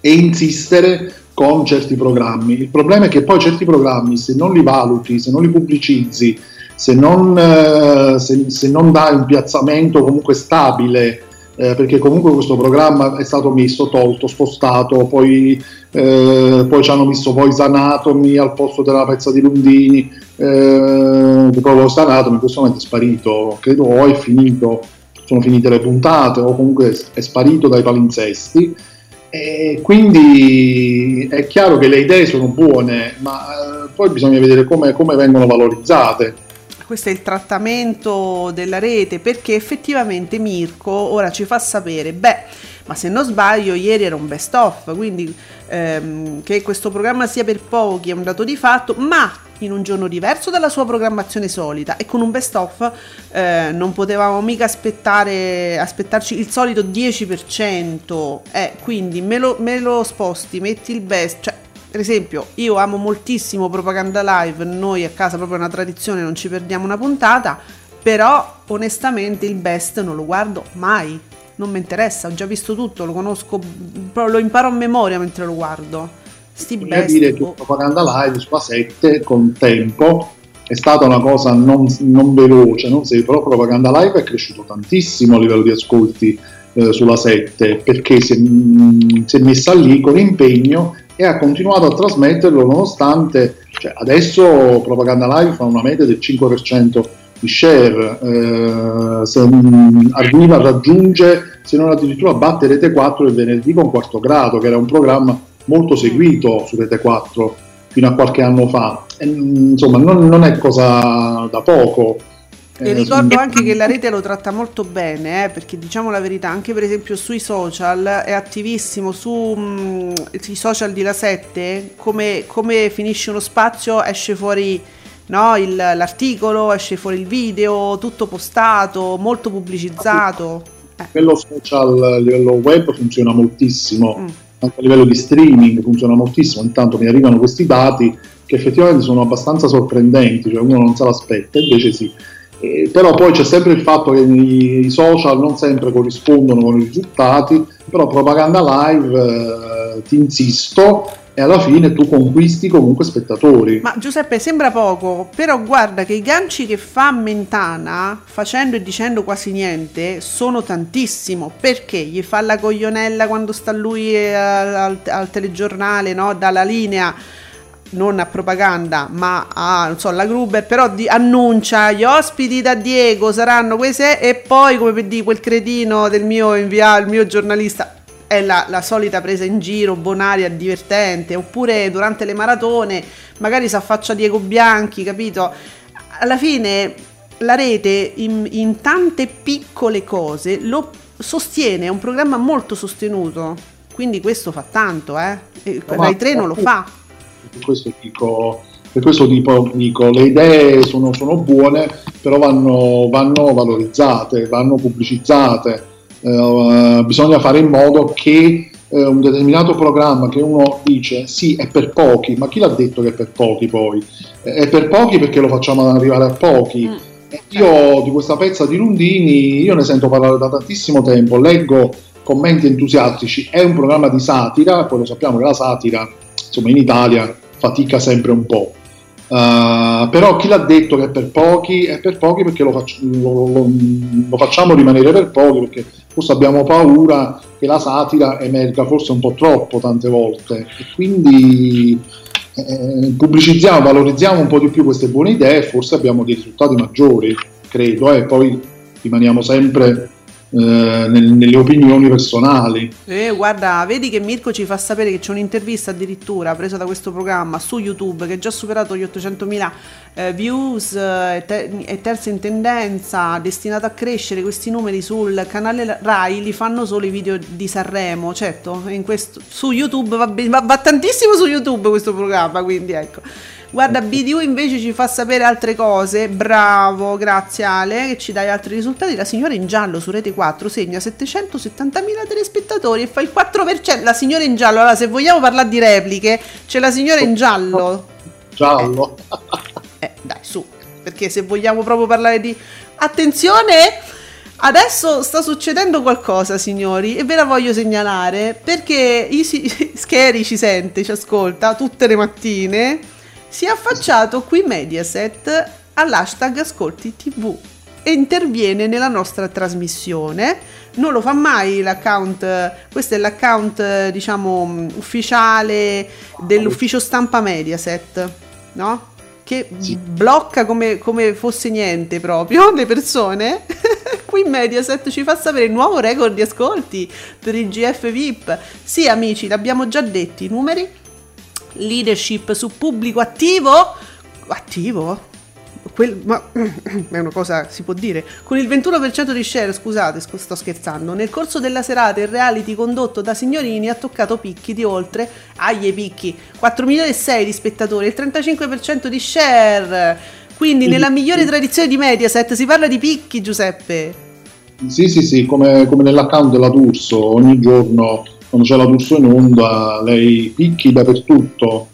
e insistere con certi programmi. Il problema è che poi certi programmi, se non li valuti, se non li pubblicizzi, se non, eh, se- se non dai un piazzamento comunque stabile, eh, perché comunque questo programma è stato messo, tolto, spostato, poi, eh, poi ci hanno messo Voice Anatomy al posto della pezza di Lundini, eh, che poi Voice Anatomy in questo momento è sparito, credo o è finito, sono finite le puntate o comunque è sparito dai palinsesti. E quindi è chiaro che le idee sono buone, ma eh, poi bisogna vedere come, come vengono valorizzate. Questo è il trattamento della rete perché effettivamente Mirko ora ci fa sapere, beh, ma se non sbaglio ieri era un best of, quindi ehm, che questo programma sia per pochi è un dato di fatto, ma in un giorno diverso dalla sua programmazione solita. E con un best of eh, non potevamo mica aspettare, aspettarci il solito 10%, eh, quindi me lo, me lo sposti, metti il best, cioè per esempio, io amo moltissimo Propaganda Live, noi a casa proprio è una tradizione, non ci perdiamo una puntata, però onestamente il best non lo guardo mai, non mi interessa, ho già visto tutto, lo conosco, però lo imparo a memoria mentre lo guardo. Sti Bisogna best, dire che boh. Propaganda Live sulla 7 con tempo è stata una cosa non, non veloce, non sei, però Propaganda Live è cresciuto tantissimo a livello di ascolti eh, sulla 7 perché si è, mh, si è messa lì con impegno e ha continuato a trasmetterlo nonostante cioè, adesso Propaganda Live fa una media del 5% di share, eh, arriva a raggiungere, se non addirittura batte Rete 4 il venerdì con quarto grado, che era un programma molto seguito su Rete 4 fino a qualche anno fa. e, insomma, non, non è cosa da poco. E Eh, ricordo su- anche che la rete lo tratta molto bene, eh, perché diciamo la verità, anche per esempio sui social è attivissimo, sui social di La 7, come, come finisce uno spazio esce fuori no, il- l'articolo, esce fuori il video, tutto postato, molto pubblicizzato. Eh, a livello social, a livello web funziona moltissimo, Mm. anche a livello di streaming funziona moltissimo, intanto mi arrivano questi dati che effettivamente sono abbastanza sorprendenti, cioè uno non se l'aspetta, invece sì. Eh, però poi c'è sempre il fatto che i, i social non sempre corrispondono con i risultati, però propaganda live eh, ti insisto e alla fine tu conquisti comunque spettatori. Ma Giuseppe sembra poco, però guarda che i ganci che fa Mentana, facendo e dicendo quasi niente, sono tantissimo. Perché gli fa la coglionella quando sta lui eh, al, al telegiornale, no? Dalla linea non a propaganda, ma a non so, la Gruber, però di- annuncia gli ospiti da Diego saranno queste e poi come per dire quel cretino del mio inviato, il mio giornalista è la, la solita presa in giro, bonaria, divertente, oppure durante le maratone magari si affaccia Diego Bianchi, capito? Alla fine la rete in, in tante piccole cose lo sostiene, è un programma molto sostenuto, quindi questo fa tanto, eh? Rai 3 non lo fa. Per questo dico, per questo tipo, dico le idee sono, sono buone, però vanno, vanno valorizzate, vanno pubblicizzate. Eh, bisogna fare in modo che eh, un determinato programma che uno dice sì è per pochi, ma chi l'ha detto che è per pochi poi? Eh, È per pochi perché lo facciamo arrivare a pochi. Mm. E Io di questa pezza di Lundini, io ne sento parlare da tantissimo tempo, leggo commenti entusiastici, è un programma di satira, poi lo sappiamo che la satira, insomma in Italia fatica sempre un po'. Uh, però chi l'ha detto che è per pochi è per pochi perché lo, faccio- lo- lo- lo facciamo rimanere per pochi perché forse abbiamo paura che la satira emerga forse un po' troppo tante volte e quindi eh, pubblicizziamo, valorizziamo un po' di più queste buone idee e forse abbiamo dei risultati maggiori, credo, e poi rimaniamo sempre eh, nelle opinioni personali. Eh, guarda, vedi che Mirko ci fa sapere che c'è un'intervista addirittura presa da questo programma su YouTube che ha già superato gli 800.000 eh, views eh, e te- terza in tendenza, destinato a crescere questi numeri sul canale Rai, li fanno solo i video di Sanremo, certo, questo, su YouTube va, be- va- va tantissimo su YouTube questo programma, quindi ecco. Guarda, BDU invece ci fa sapere altre cose. Bravo, grazie Ale, che ci dai altri risultati. La signora in giallo su Rete 4 segna 770.000 telespettatori e fa il 4%. La signora in giallo, allora se vogliamo parlare di repliche, c'è la signora in giallo. Giallo. Eh, dai, su, perché se vogliamo proprio parlare di... Attenzione! Adesso sta succedendo qualcosa, signori, e ve la voglio segnalare perché Isi- [laughs] Scheri ci sente, ci ascolta tutte le mattine. Si è affacciato qui Mediaset all'hashtag Ascolti TV e interviene nella nostra trasmissione. Non lo fa mai l'account, questo è l'account diciamo ufficiale dell'ufficio stampa Mediaset, no? Che Sì. blocca come, come fosse niente proprio [laughs] le persone. [laughs] Qui Mediaset ci fa sapere il nuovo record di ascolti per il GF VIP. Sì, amici, l'abbiamo già detto, i numeri leadership su pubblico attivo? Attivo? Quel- ma [clears throat] è una cosa si può dire. Con il 21% di share scusate scu- sto scherzando. Nel corso della serata il reality condotto da signorini ha toccato picchi di oltre agli picchi 4 milioni e 6 di spettatori il 35% di share. Quindi nella migliore tradizione di Mediaset si parla di picchi Giuseppe. Sì, sì, sì, come, come nell'account della D'Urso, ogni giorno quando c'è la D'Urso in onda, lei picchi dappertutto.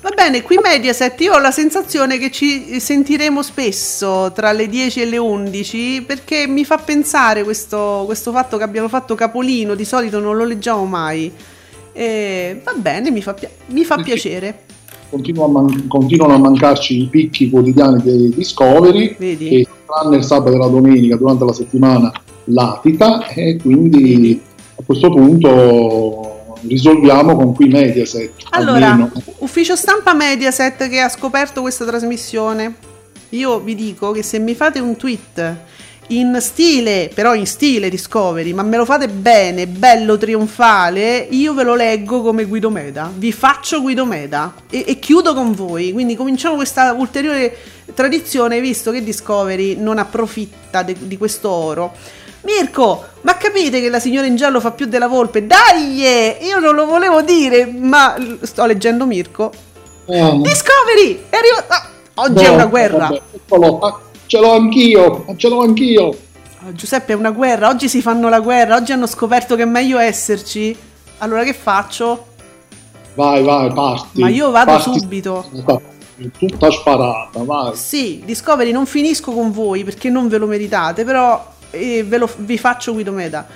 Va bene, qui Mediaset io ho la sensazione che ci sentiremo spesso tra le 10 e le 11 perché mi fa pensare questo, questo fatto che abbiano fatto capolino, di solito non lo leggiamo mai. E va bene, mi fa, mi fa piacere. Continua a man- continuano a mancarci i picchi quotidiani dei Discovery, Vedi? che tranne il sabato e la domenica durante la settimana latita e quindi Vedi? A questo punto risolviamo con qui Mediaset. Allora, almeno. ufficio stampa Mediaset che ha scoperto questa trasmissione. Io vi dico che se mi fate un tweet in stile, però in stile Discovery, ma me lo fate bene, bello, trionfale, io ve lo leggo come Guido Meda, vi faccio Guido Meda e, e chiudo con voi, quindi cominciamo questa ulteriore tradizione visto che Discovery non approfitta de- di questo oro. Mirko, ma capite che la signora in giallo fa più della volpe? Dai! Io non lo volevo dire, ma sto leggendo Mirko. Ah, Discovery! È arrivato... ah, oggi è no, una guerra. vabbè, ah, ce l'ho anch'io, ce l'ho anch'io. Oh, Giuseppe, è una guerra. Oggi si fanno la guerra. Oggi hanno scoperto che è meglio esserci. Allora che faccio? Vai, vai, parti. Ma io vado Parti. subito. Tutta sparata, vai. Sì, Discovery non finisco con voi perché non ve lo meritate, però eh, ve lo- vi faccio Guido Meda.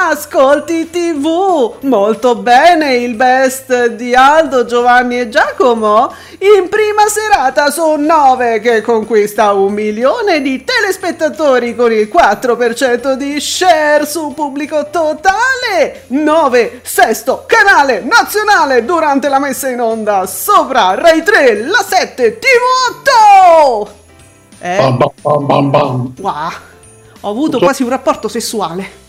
Ascolti TV, molto bene il best di Aldo, Giovanni e Giacomo. In prima serata su 9 che conquista un milione di telespettatori con il 4% di share su pubblico totale. 9, sesto canale nazionale durante la messa in onda sopra Rai 3, la 7, TV8. Eh? Bam, bam, bam, bam, bam. Wow, ho avuto quasi un rapporto sessuale.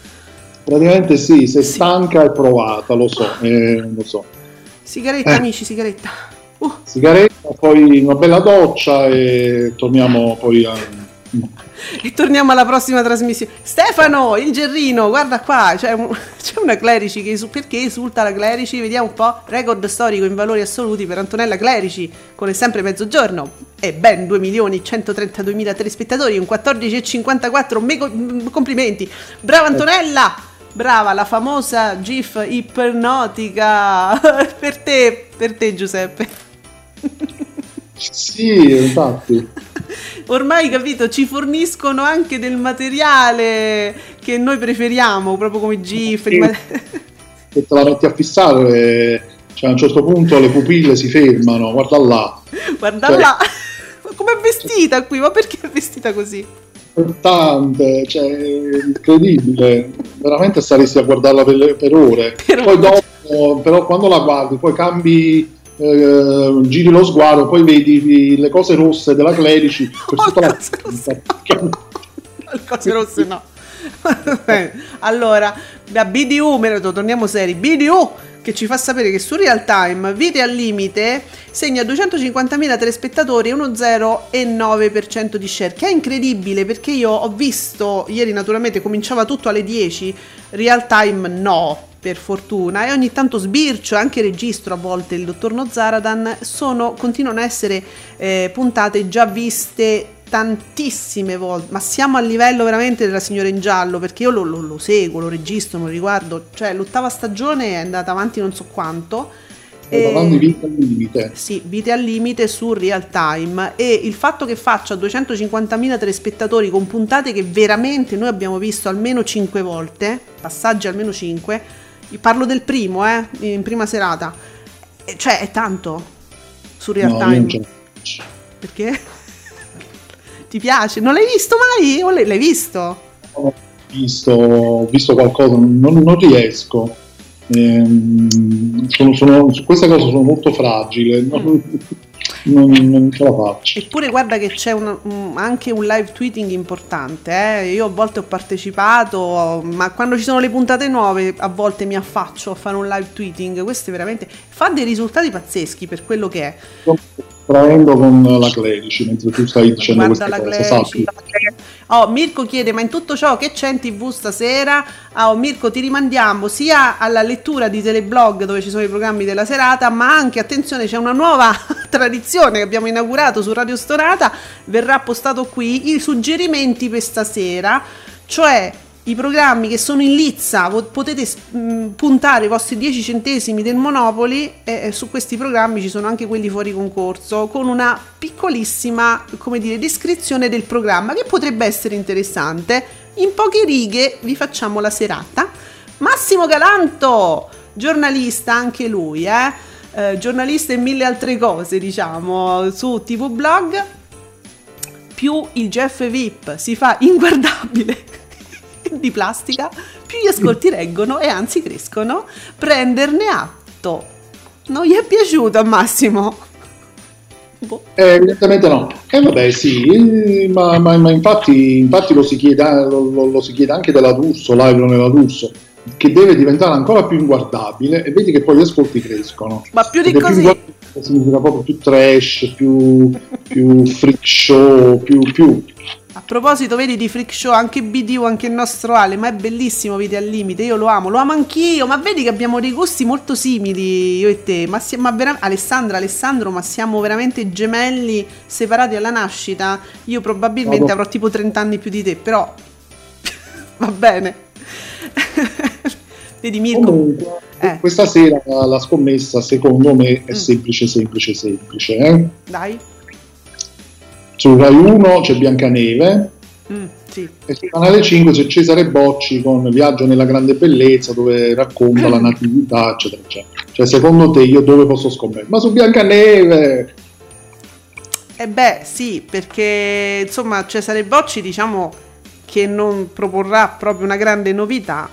Praticamente sì, sei stanca e provata, lo so, eh, lo so. Sigaretta, Eh. amici, sigaretta. Uh, Sigaretta, poi una bella doccia e torniamo poi a... [laughs] e torniamo alla prossima trasmissione. Stefano, il Gerrino, guarda qua, c'è, un- [laughs] c'è una Clerici che esu- perché esulta la Clerici? Vediamo un po'. Record storico in valori assoluti per Antonella Clerici con sempre mezzogiorno e ben 2 milioni 132 mila telespettatori, un 14,54 mego- mm, complimenti. Brava Antonella! Brava, la famosa GIF ipnotica [laughs] per te, per te Giuseppe. Sì, infatti. Ormai capito, ci forniscono anche del materiale che noi preferiamo, proprio come GIF. Sì. ma- [laughs] te la metti a fissare, cioè a un certo punto le pupille si fermano, guarda là. Guarda Cioè- là, com'è vestita qui? Ma perché è vestita così? Importante, cioè incredibile, veramente staresti a guardarla per, per ore. Per poi dopo, però quando la guardi, poi cambi, eh, giri lo sguardo, poi vedi le cose rosse della Clerici [laughs] Oh, cose rosse. [laughs] [laughs] Le cose rosse no. Allora, da BDU, torniamo seri, BDU che ci fa sapere che su Real Time Vite al limite segna 250.000 telespettatori e uno 0,9% di share, che è incredibile perché io ho visto, ieri naturalmente cominciava tutto alle 10, Real Time no, per fortuna, e ogni tanto sbircio, anche registro a volte il dottor Nozaradan, sono, continuano a essere eh, puntate già viste tantissime volte, ma siamo a livello veramente della signora in giallo, perché io lo, lo- lo seguo, lo registro, lo riguardo, cioè l'ottava stagione è andata avanti non so quanto. Stai parlando di vita al limite. Sì, vite al limite su real time e il fatto che faccia 250.000 telespettatori con puntate che veramente noi abbiamo visto almeno 5 volte, passaggi almeno 5, parlo del primo, eh, in prima serata, Eh, cioè è tanto su real No, time. Perché? Ti piace? Non l'hai visto mai? O l'hai visto? Ho visto, ho visto qualcosa, non, non riesco. Ehm, sono- sono- su questa cosa sono molto fragile, non, non- non ce la faccio. Eppure guarda che c'è un- un- anche un live tweeting importante, eh. io a volte ho partecipato, ma quando ci sono le puntate nuove a volte mi affaccio a fare un live tweeting, questo è veramente fa dei risultati pazzeschi per quello che è. Traendo con la Clerici mentre tu stai dicendo Guarda queste la cose, Clerici. Oh, Mirko chiede, ma in tutto ciò che c'è in tv stasera? Oh, Mirko, ti rimandiamo sia alla lettura di teleblog dove ci sono i programmi della serata, ma anche, attenzione, c'è una nuova [laughs] tradizione che abbiamo inaugurato su Radio Stonata, verrà postato qui, i suggerimenti per stasera, cioè i programmi che sono in lizza, potete mh, puntare i vostri 10 centesimi del Monopoli e su questi programmi ci sono anche quelli fuori concorso con una piccolissima, come dire, descrizione del programma che potrebbe essere interessante. In poche righe vi facciamo la serata. Massimo Galanto, giornalista anche lui, eh? Eh, giornalista e mille altre cose, diciamo, su TV Blog più il Jeff VIP si fa inguardabile [laughs] di plastica, più gli ascolti reggono e anzi crescono. Prenderne atto. Non gli è piaciuto a Massimo? Boh. Eh, evidentemente no. E vabbè, sì, eh, ma, ma- ma infatti, infatti lo, si chiede, lo, lo- lo si chiede anche della D'Urso, Lailo nella D'Urso, che deve diventare ancora più inguardabile e vedi che poi gli ascolti crescono. Ma più di così. inguardabile significa proprio più trash, più, più freak show, più, più. A proposito, vedi di freak show anche BDU, anche il nostro Ale, ma è bellissimo Vite al limite, io lo amo, lo amo anch'io, ma vedi che abbiamo dei gusti molto simili io e te, ma, si- ma vera- Alessandra, Alessandro, ma siamo veramente gemelli separati alla nascita? Io probabilmente Vado. avrò tipo 30 anni più di te, però [laughs] va bene. [laughs] vedi Mirko, Comunque, Eh. questa sera la scommessa secondo me è Mm. semplice, semplice, semplice. eh. dai. Su Rai 1 c'è Biancaneve Mm, sì. e su Canale 5 c'è Cesare Bocci con Viaggio nella grande bellezza dove racconta la natività, eccetera, eccetera. Cioè, secondo te io dove posso scommettere? Ma su Biancaneve! Eh beh, sì, perché insomma Cesare Bocci diciamo che non proporrà proprio una grande novità.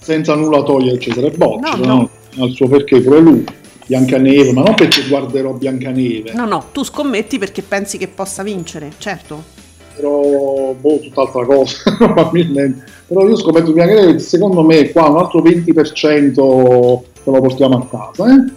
senza nulla togliere a Cesare Bocci, No, no, al suo perché pure lui. Biancaneve, ma non perché guarderò Biancaneve, No, no, tu scommetti perché pensi che possa vincere, certo. però boh, tutt'altra cosa, [laughs] probabilmente. Però io scommetto Biancaneve, secondo me qua un altro 20% se lo portiamo a casa, eh?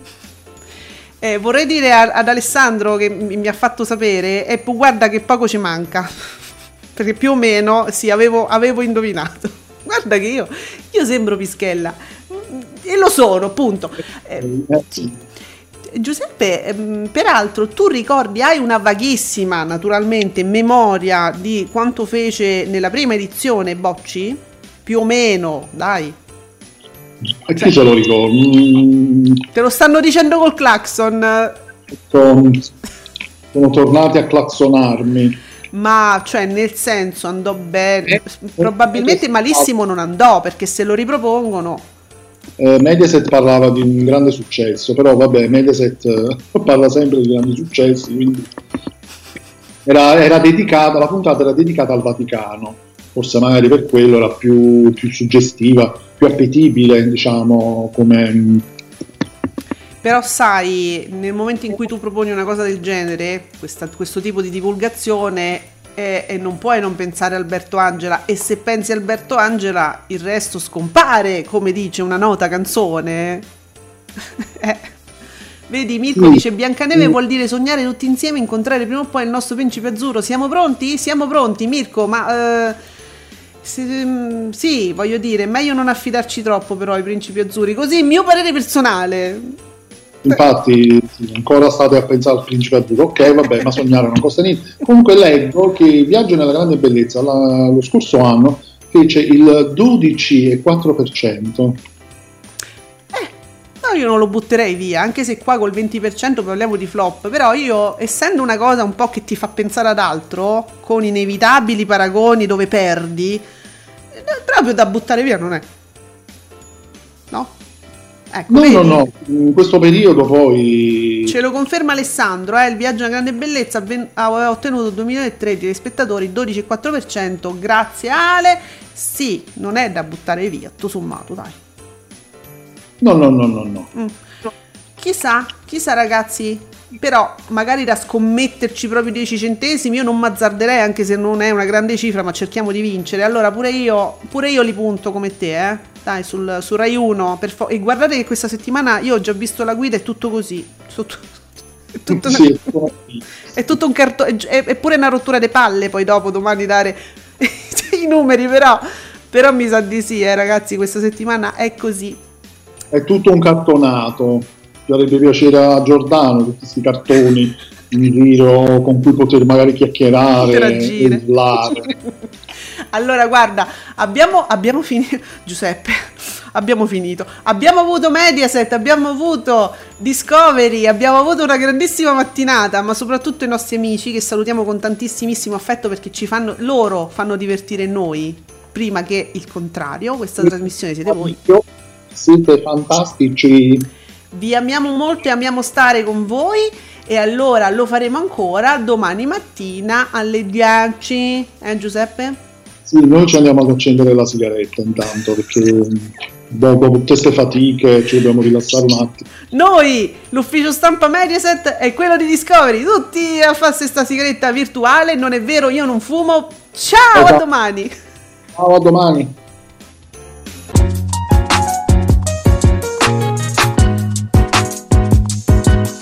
Eh, vorrei dire a- ad Alessandro che mi, mi ha fatto sapere, e pu- guarda che poco ci manca, [laughs] perché più o meno sì, avevo, avevo indovinato. [laughs] Guarda che io, io sembro Pischella, e lo sono, punto. Eh, Eh, sì. Giuseppe, ehm, peraltro tu ricordi, hai una vaghissima naturalmente memoria di quanto fece nella prima edizione Bocci? Più o meno, dai. E chi se lo ricorda? Mm, Te lo stanno dicendo col clacson, sono, sono tornati a claxonarmi. ma cioè nel senso andò bene. Eh, Probabilmente eh, malissimo non andò perché se lo ripropongono. Eh, Mediaset parlava di un grande successo, però vabbè, Mediaset eh, [laughs] parla sempre di grandi successi, quindi era, era dedicata, la puntata era dedicata al Vaticano, forse magari per quello era più, più suggestiva, più appetibile, diciamo, come... Però sai, nel momento in cui tu proponi una cosa del genere, questa- questo tipo di divulgazione, eh, e non puoi non pensare a Alberto Angela, e se pensi a Alberto Angela il resto scompare, come dice una nota canzone. [laughs] Eh. Vedi, Mirko Sì. dice Biancaneve Sì. vuol dire sognare tutti insieme, incontrare prima o poi il nostro principe azzurro. Siamo pronti? Siamo pronti, Mirko, ma... eh, se- mm, sì, voglio dire, meglio non affidarci troppo però ai principi azzurri, così il mio parere personale. Infatti, sì, ancora state a pensare al principe azzurro. Ok, vabbè, ma sognare non costa niente. Comunque, leggo che Viaggio nella grande bellezza la- lo scorso anno fece il 12,4%. No, io non lo butterei via, anche se qua col 20% parliamo di flop, però io, essendo una cosa un po' che ti fa pensare ad altro, con inevitabili paragoni dove perdi, eh, proprio da buttare via non è. No? Ecco, No, vedi? no, no, in questo periodo poi... Ce lo conferma Alessandro, eh, il viaggio alla grande bellezza avven- aveva ottenuto 2003 di spettatori 12,4%, grazie Ale. Sì, non è da buttare via, tutto sommato, dai. No, no, no, no, no. Mm. Chissà, chissà ragazzi, però magari da scommetterci proprio 10 centesimi io non mazzarderei anche se non è una grande cifra, ma cerchiamo di vincere. Allora pure io, pure io li punto come te, eh. Dai, sul, su Rai 1. per fo- e guardate che questa settimana io ho già visto la guida, è tutto così. Sotto- [laughs] è tutto una- Sì, [laughs] è tutto un cartone, è, è pure una rottura di palle poi dopo domani dare [laughs] i numeri, però, però mi sa di sì, eh, ragazzi, questa settimana è così. è tutto un cartonato. Farebbe piacere a Giordano tutti questi cartoni in giro con cui poter magari chiacchierare urlare. [laughs] Allora, guarda, abbiamo, abbiamo finito. Giuseppe, abbiamo finito. Abbiamo avuto Mediaset, abbiamo avuto Discovery, abbiamo avuto una grandissima mattinata, ma soprattutto i nostri amici che salutiamo con tantissimissimo affetto perché ci fanno, loro fanno divertire noi prima che il contrario. Questa trasmissione siete voi. Siete fantastici. Vi amiamo molto e amiamo stare con voi. E allora lo faremo ancora domani mattina alle 10. Eh, Giuseppe? Sì, noi ci andiamo ad accendere la sigaretta intanto perché dopo tutte queste fatiche ci dobbiamo rilassare un attimo. Noi, l'ufficio stampa Mediaset è quello di Discovery, tutti a farsi sta sigaretta virtuale, non è vero, io non fumo. Ciao, a Esatto. domani! Ciao, a domani.